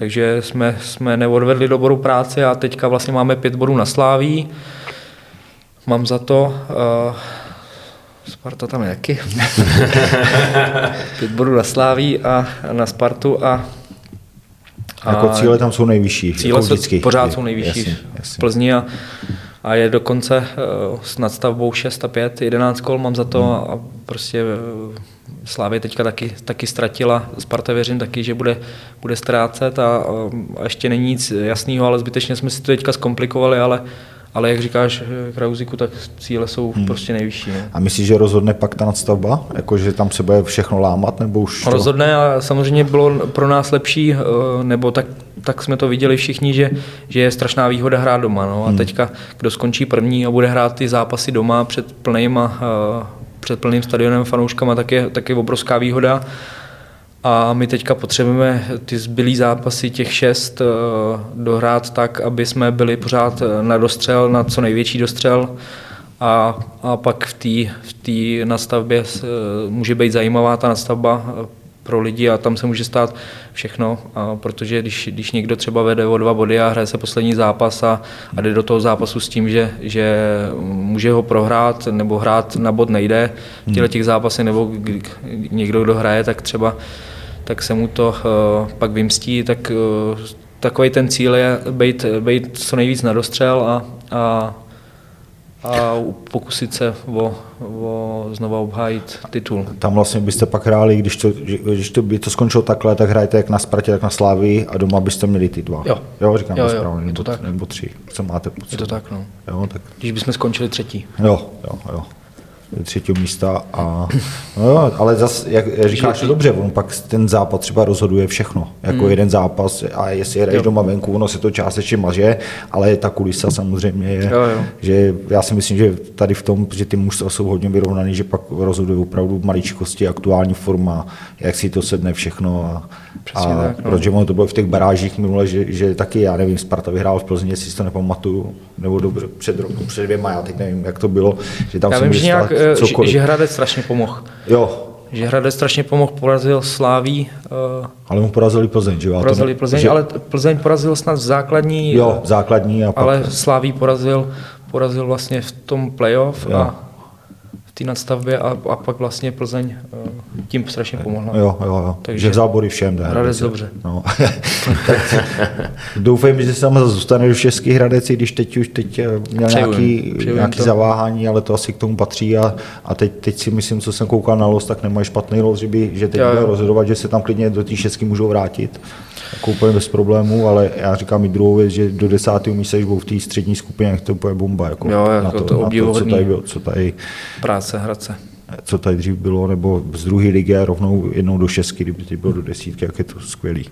takže jsme, jsme neodvedli dobrou práci a teďka vlastně máme pět bodů na Sláví. Mám za to, uh, Sparta tam je jaký? <laughs> Pět bodů na Sláví a na Spartu a a jako cíle tam jsou nejvyšší. Cíle jako vždycky. pořád jsou nejvyšší jasně, jasně. v Plzni a, a je dokonce uh, s nadstavbou 6 a 5, 11 kol mám za to hmm. a prostě uh, Slávě teďka taky, taky ztratila, Sparta věřím taky, že bude, bude ztrácet a, a ještě není nic jasného, ale zbytečně jsme si to teďka zkomplikovali, ale ale jak říkáš eh, Krauziku, tak cíle jsou hmm. prostě nejvyšší. Ne? A myslíš, že rozhodne pak ta nadstavba? Jako, že tam se bude všechno lámat? Nebo už to... Rozhodne a samozřejmě bylo pro nás lepší, eh, nebo tak, tak jsme to viděli všichni, že, že je strašná výhoda hrát doma. No? A hmm. teďka, kdo skončí první a bude hrát ty zápasy doma před plným, a, eh, před plným stadionem fanouškama, tak je, tak je obrovská výhoda. A my teďka potřebujeme ty zbylý zápasy, těch šest, eh, dohrát tak, aby jsme byli pořád eh, na dostřel, na co největší dostřel. A, a pak v té v tý nastavbě eh, může být zajímavá ta nastavba pro lidi a tam se může stát všechno, a protože když, když někdo třeba vede o dva body a hraje se poslední zápas a, a jde do toho zápasu s tím, že, že může ho prohrát nebo hrát na bod nejde v těchto těch zápasech, nebo někdo, kdo hraje, tak třeba tak se mu to uh, pak vymstí, tak uh, takový ten cíl je být, být co nejvíc na dostřel a, a a pokusit se o, o znova obhájit titul. Tam vlastně byste pak hráli, když to, když to by to skončilo takhle, tak hrajete jak na Spartě, tak na Slávii a doma byste měli ty dva. Jo. Jo, říkám jo, to správně, nebo, tak. nebo tři, co máte pocit. Je to tak, no. Jo, tak. Když bychom skončili třetí. Jo, jo, jo třetího místa. A, no, ale zase, jak, říkáš, dobře, on pak ten západ třeba rozhoduje všechno. Jako hmm. jeden zápas a jestli jdeš doma venku, ono se to částečně maže, ale ta kulisa samozřejmě je, jo, jo. že já si myslím, že tady v tom, že ty mužstva jsou hodně vyrovnaný, že pak rozhoduje opravdu maličkosti, aktuální forma, jak si to sedne všechno a, Přesně a tak, no. protože ono to bylo v těch barážích minule, že, že taky, já nevím, Sparta vyhrál v Plzni, jestli si to nepamatuju, nebo dobře, před rokem, před dvěma, já teď nevím, jak to bylo, že tam já vím, že nějak Eh, cokoliv. Že Hradec strašně pomohl. Jo. Že Hradec strašně pomohl, porazil Sláví. Uh, ale mu porazili Plzeň, že jo? Porazili Plzeň, že... ale Plzeň porazil snad v základní. Jo, v základní. A pak... Ale Sláví porazil, porazil vlastně v tom playoff Jo. a v té nadstavbě a, a pak vlastně Plzeň eh, tím strašně pomohla. Jo, jo, jo. Takže že vzal body všem. ten Hradec dobře. No. <laughs> tak doufám, že se tam zůstane do Český Hradec, i když teď už teď eh, měl Přeju jim, nějaký, přeju jim nějaký to. zaváhání, ale to asi k tomu patří a, a teď, teď, si myslím, co jsem koukal na los, tak nemají špatný los, že, by, že teď bude rozhodovat, že se tam klidně do té šestky můžou vrátit. Jako úplně bez problémů, ale já říkám i druhou věc, že do desátého místa, když budou v té střední skupině, tak to bude bomba. Jako Jo, jako na to to, na to, co tady, bylo- co tady Práce Hradce. co tady dřív bylo, nebo z druhé ligy a rovnou jednou do šestky, kdyby teď bylo do desítky, jak je to skvělý.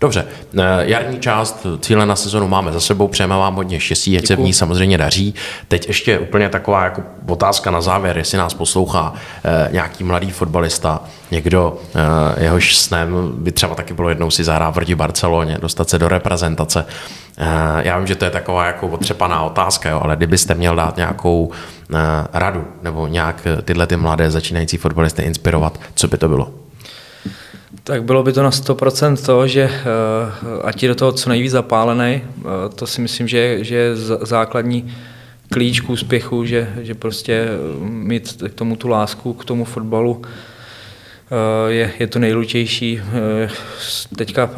Dobře, eh, jarní část cíle na sezonu máme za sebou, přejeme vám hodně štěstí, ať se v ní samozřejmě daří. Teď ještě úplně taková jako otázka na závěr, jestli nás poslouchá eh, nějaký mladý fotbalista, někdo, eh, jehož snem by třeba taky bylo jednou si zahrát v Rdi Barceloně, dostat se do reprezentace. Já vím, že to je taková jako otřepaná otázka, jo, ale kdybyste měl dát nějakou radu nebo nějak tyhle ty mladé začínající fotbalisty inspirovat, co by to bylo? Tak bylo by to na 100% to, že eh, ať je do toho co nejvíc zapálený, eh, to si myslím, že, že je základní klíč k úspěchu, že, že prostě eh, mít k tomu tu lásku, k tomu fotbalu je, je to nejlutější. Eh, Teďka,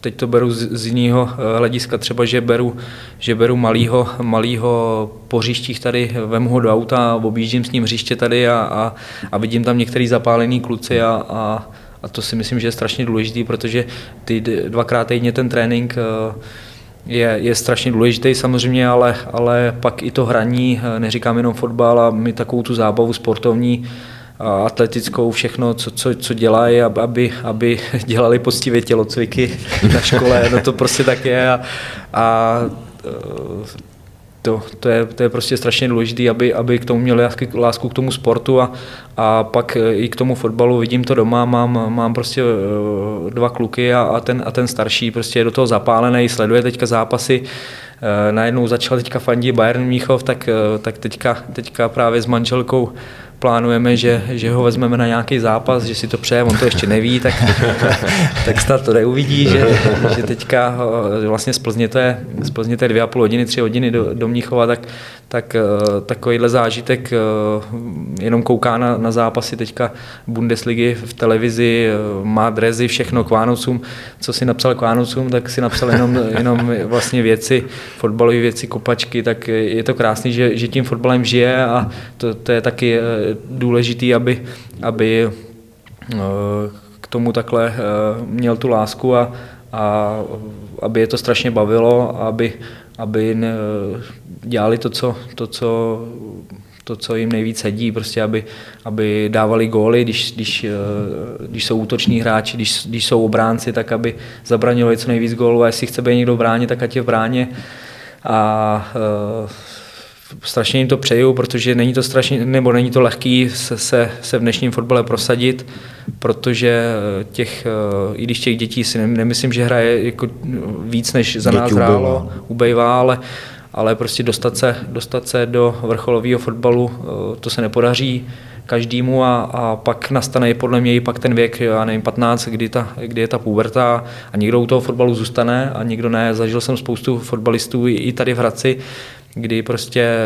teď to beru z, z jiného hlediska, třeba, že beru, že beru malýho, malýho po hřištích tady, vemu ho do auta, objíždím s ním hřiště tady a, a, a vidím tam některý zapálený kluci a, a, a to si myslím, že je strašně důležitý, protože ty dvakrát týdně ten trénink eh, je, je strašně důležitý samozřejmě, ale, ale pak i to hraní, eh, neříkám jenom fotbal, a my takovou tu zábavu sportovní, atletickou, všechno, co, co, co dělají, ab- aby, aby <laughs> dělali poctivě tělocviky na škole, no to prostě tak je a, a eh, to, to, je, to je prostě strašně důležité, aby, aby k tomu lásky, lásku k tomu sportu a, a pak eh, i k tomu fotbalu. Vidím to doma, mám, mám prostě eh, dva kluky a, a, ten, a ten starší prostě je do toho zapálený, sleduje teďka zápasy. Eh, Najednou začal teďka fandit Bayern Míchov, tak, tak teďka, teďka právě s manželkou plánujeme, že, že ho vezmeme na nějaký zápas, že si to přeje, on to ještě neví, tak, <laughs> tak snad to neuvidí, že, že teďka eh, vlastně z Plzně to je, z Plzně to je dvě a půl hodiny, tři hodiny do, do Mnichova, tak, tak eh, takovýhle zážitek eh, jenom kouká na, na zápasy teďka Bundesligy v televizi, má drezy, všechno k Vánocům, co si napsal k Vánocům, tak si napsal jenom, jenom vlastně věci, fotbalové věci, kopačky, tak je to krásný, že, že tím fotbalem žije a to, to je taky důležitý, aby, aby eh, k tomu takhle eh, měl tu lásku a, a aby je to strašně bavilo, aby, aby dělali to, co, to, co to, co jim nejvíc sedí, prostě aby, aby dávali góly, když, když, eh, když jsou útoční hráči, když, když jsou obránci, tak aby zabranili co nejvíc gólů a jestli chce být někdo v bráně, tak ať je v bráně. A strašně jim to přeju, protože není to strašně, nebo není to lehký se, se, se v dnešním fotbale prosadit, protože eh, těch, eh, i když těch dětí si nem- nemyslím, že hraje jako víc, než za nás Děti hrálo, ubývá. ubejvá, ale, ale prostě dostat se, dostat se do vrcholového fotbalu, eh, to se nepodaří každému a, a pak nastane podle mě i pak ten věk, já nevím, 15, kdy, ta, kdy je ta puberta a někdo u toho fotbalu zůstane a někdo ne. Zažil jsem spoustu fotbalistů i i tady v Hradci, kdy prostě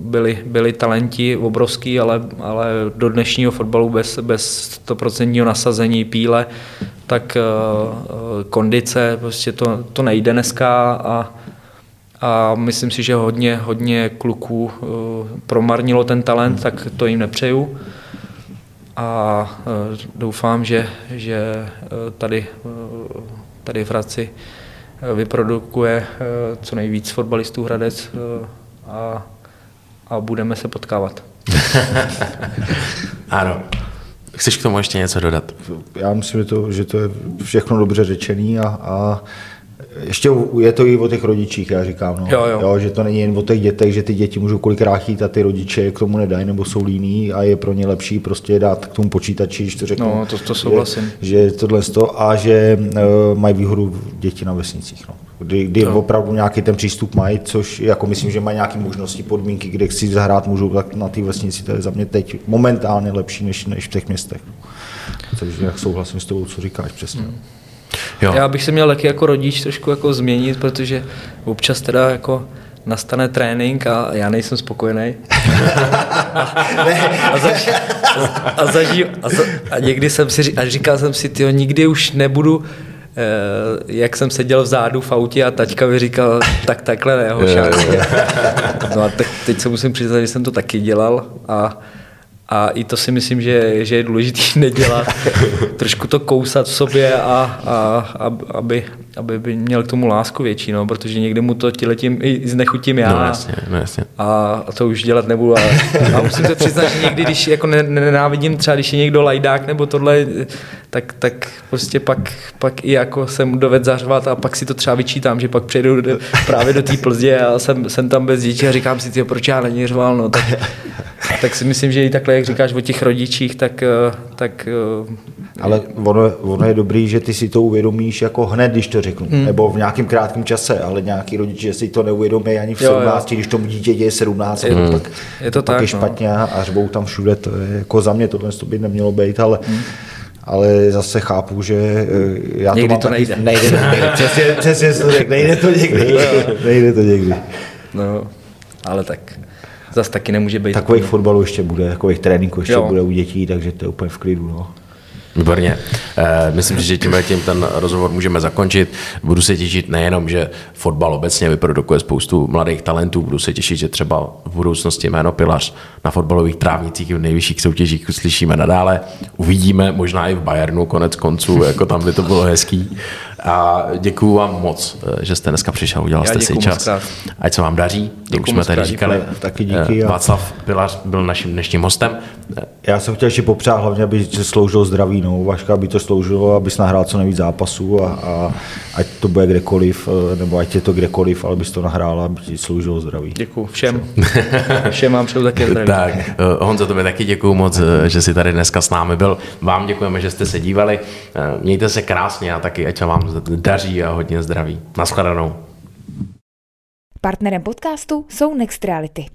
byli, byli talenti obrovský, ale, ale do dnešního fotbalu bez, bez 100% nasazení píle, tak uh, kondice, prostě to, to nejde dneska a, a myslím si, že hodně, hodně kluků uh, promarnilo ten talent, tak to jim nepřeju. A uh, doufám, že, že tady, tady v Hradci vyprodukuje uh, co nejvíc fotbalistů Hradec uh, a, a budeme se potkávat. <laughs> Ano. Chceš k tomu ještě něco dodat? Já myslím, že to, že to je všechno dobře řečený a, a ještě je to i o těch rodičích, já říkám, no. Jo, jo. Jo, že to není jen o těch dětech, že ty děti můžou kolikrát chtít a ty rodiče k tomu nedají nebo jsou líní a je pro ně lepší prostě dát k tomu počítači, když to řeknu. No, to- to souhlasím. Že, že tohle to a že uh, mají výhodu děti na vesnicích, no. Kdy, kdy To. opravdu nějaký ten přístup mají, což jako myslím, že mají nějaké možnosti, podmínky, kde chci zahrát můžou, tak na té vesnici to je za mě teď momentálně lepší než, než v těch městech. Takže jak souhlasím s tebou, co říkáš přesně. Hmm. Jo. Já bych se měl taky jako rodič trošku jako změnit, protože občas teda jako nastane trénink a já nejsem spokojený. <laughs> a, zaž, a, zaží, a, za, a někdy jsem si, a říkal jsem si, tyjo, nikdy už nebudu eh, jak jsem seděl vzadu v autě a taťka mi říkal, tak takhle ne, hošák. No a tak teď se musím přiznat, že jsem to taky dělal a a i to si myslím, že, že je důležité <laughs> nedělat, trošku to kousat v sobě, a, a, aby, aby by měl k tomu lásku větší, no, protože někdy mu to tiletím i znechutím já. No jasně, no jasně. A, a to už dělat nebudu. A, <laughs> a musím se přiznat, že někdy, když jako nenávidím třeba, když je někdo lajdák nebo tohle, tak, tak prostě pak, pak i jako jsem doved zařvat a pak si to třeba vyčítám, že pak přejdu do, právě do té Plzdě a jsem, jsem tam bez dětí a říkám si, tyjo, proč já není řval, no, tak, tak si myslím, že i takhle, jak říkáš o těch rodičích, tak, tak ale ono, ono, je dobrý, že ty si to uvědomíš jako hned, když to řeknu, hmm. nebo v nějakém krátkém čase, ale nějaký rodiče si to neuvědomí ani v 17, jo, jo. když tomu dítě je 17, je, hmm. pak, je to tak, je no. špatně no. a řvou tam všude, to je jako za mě tohle to by nemělo být, ale hmm ale zase chápu, že eh, já někdy to mám to taky, nejde. nejde to někdy. <laughs> přesně, přesně to řekl, nejde to někdy. nejde to někdy. No, ale tak zase taky nemůže být. Takových fotbalů ještě bude, takových tréninků ještě jo. bude u dětí, takže to je úplně v klidu. No. Výborně. Eh, myslím, že tím tím ten rozhovor můžeme zakončit. Budu se těšit nejenom, že fotbal obecně vyprodukuje spoustu mladých talentů, budu se těšit, že třeba v budoucnosti jméno Pilař na fotbalových trávnicích v nejvyšších soutěžích uslyšíme nadále. Uvidíme, možná i v Bayernu konec konců, jako tam by to bylo hezký. A děkuji vám moc, eh, že jste dneska přišel, udělal jste si čas. Ať se vám daří, to už jsme tady říkali. Taky díky. Eh, Václav Pilař byl naším dnešním hostem. Já jsem chtěl ještě popřát hlavně, aby sloužil zdraví, no, Vaška, aby to sloužilo, aby nahrál co nejvíc zápasů a, a, ať to bude kdekoliv, eh, nebo ať je to kdekoliv, ale bys to nahrál, aby ti sloužilo zdraví. Děkuji všem. <laughs> všem vám přeju také zdraví. tak, Honzo, tobě taky děkuji moc, že jsi tady dneska s námi byl. Vám děkujeme, že jste se dívali. Mějte se krásně a taky, ať se daří a hodně zdraví. Naschledanou. Partnerem podcastu jsou Next Reality.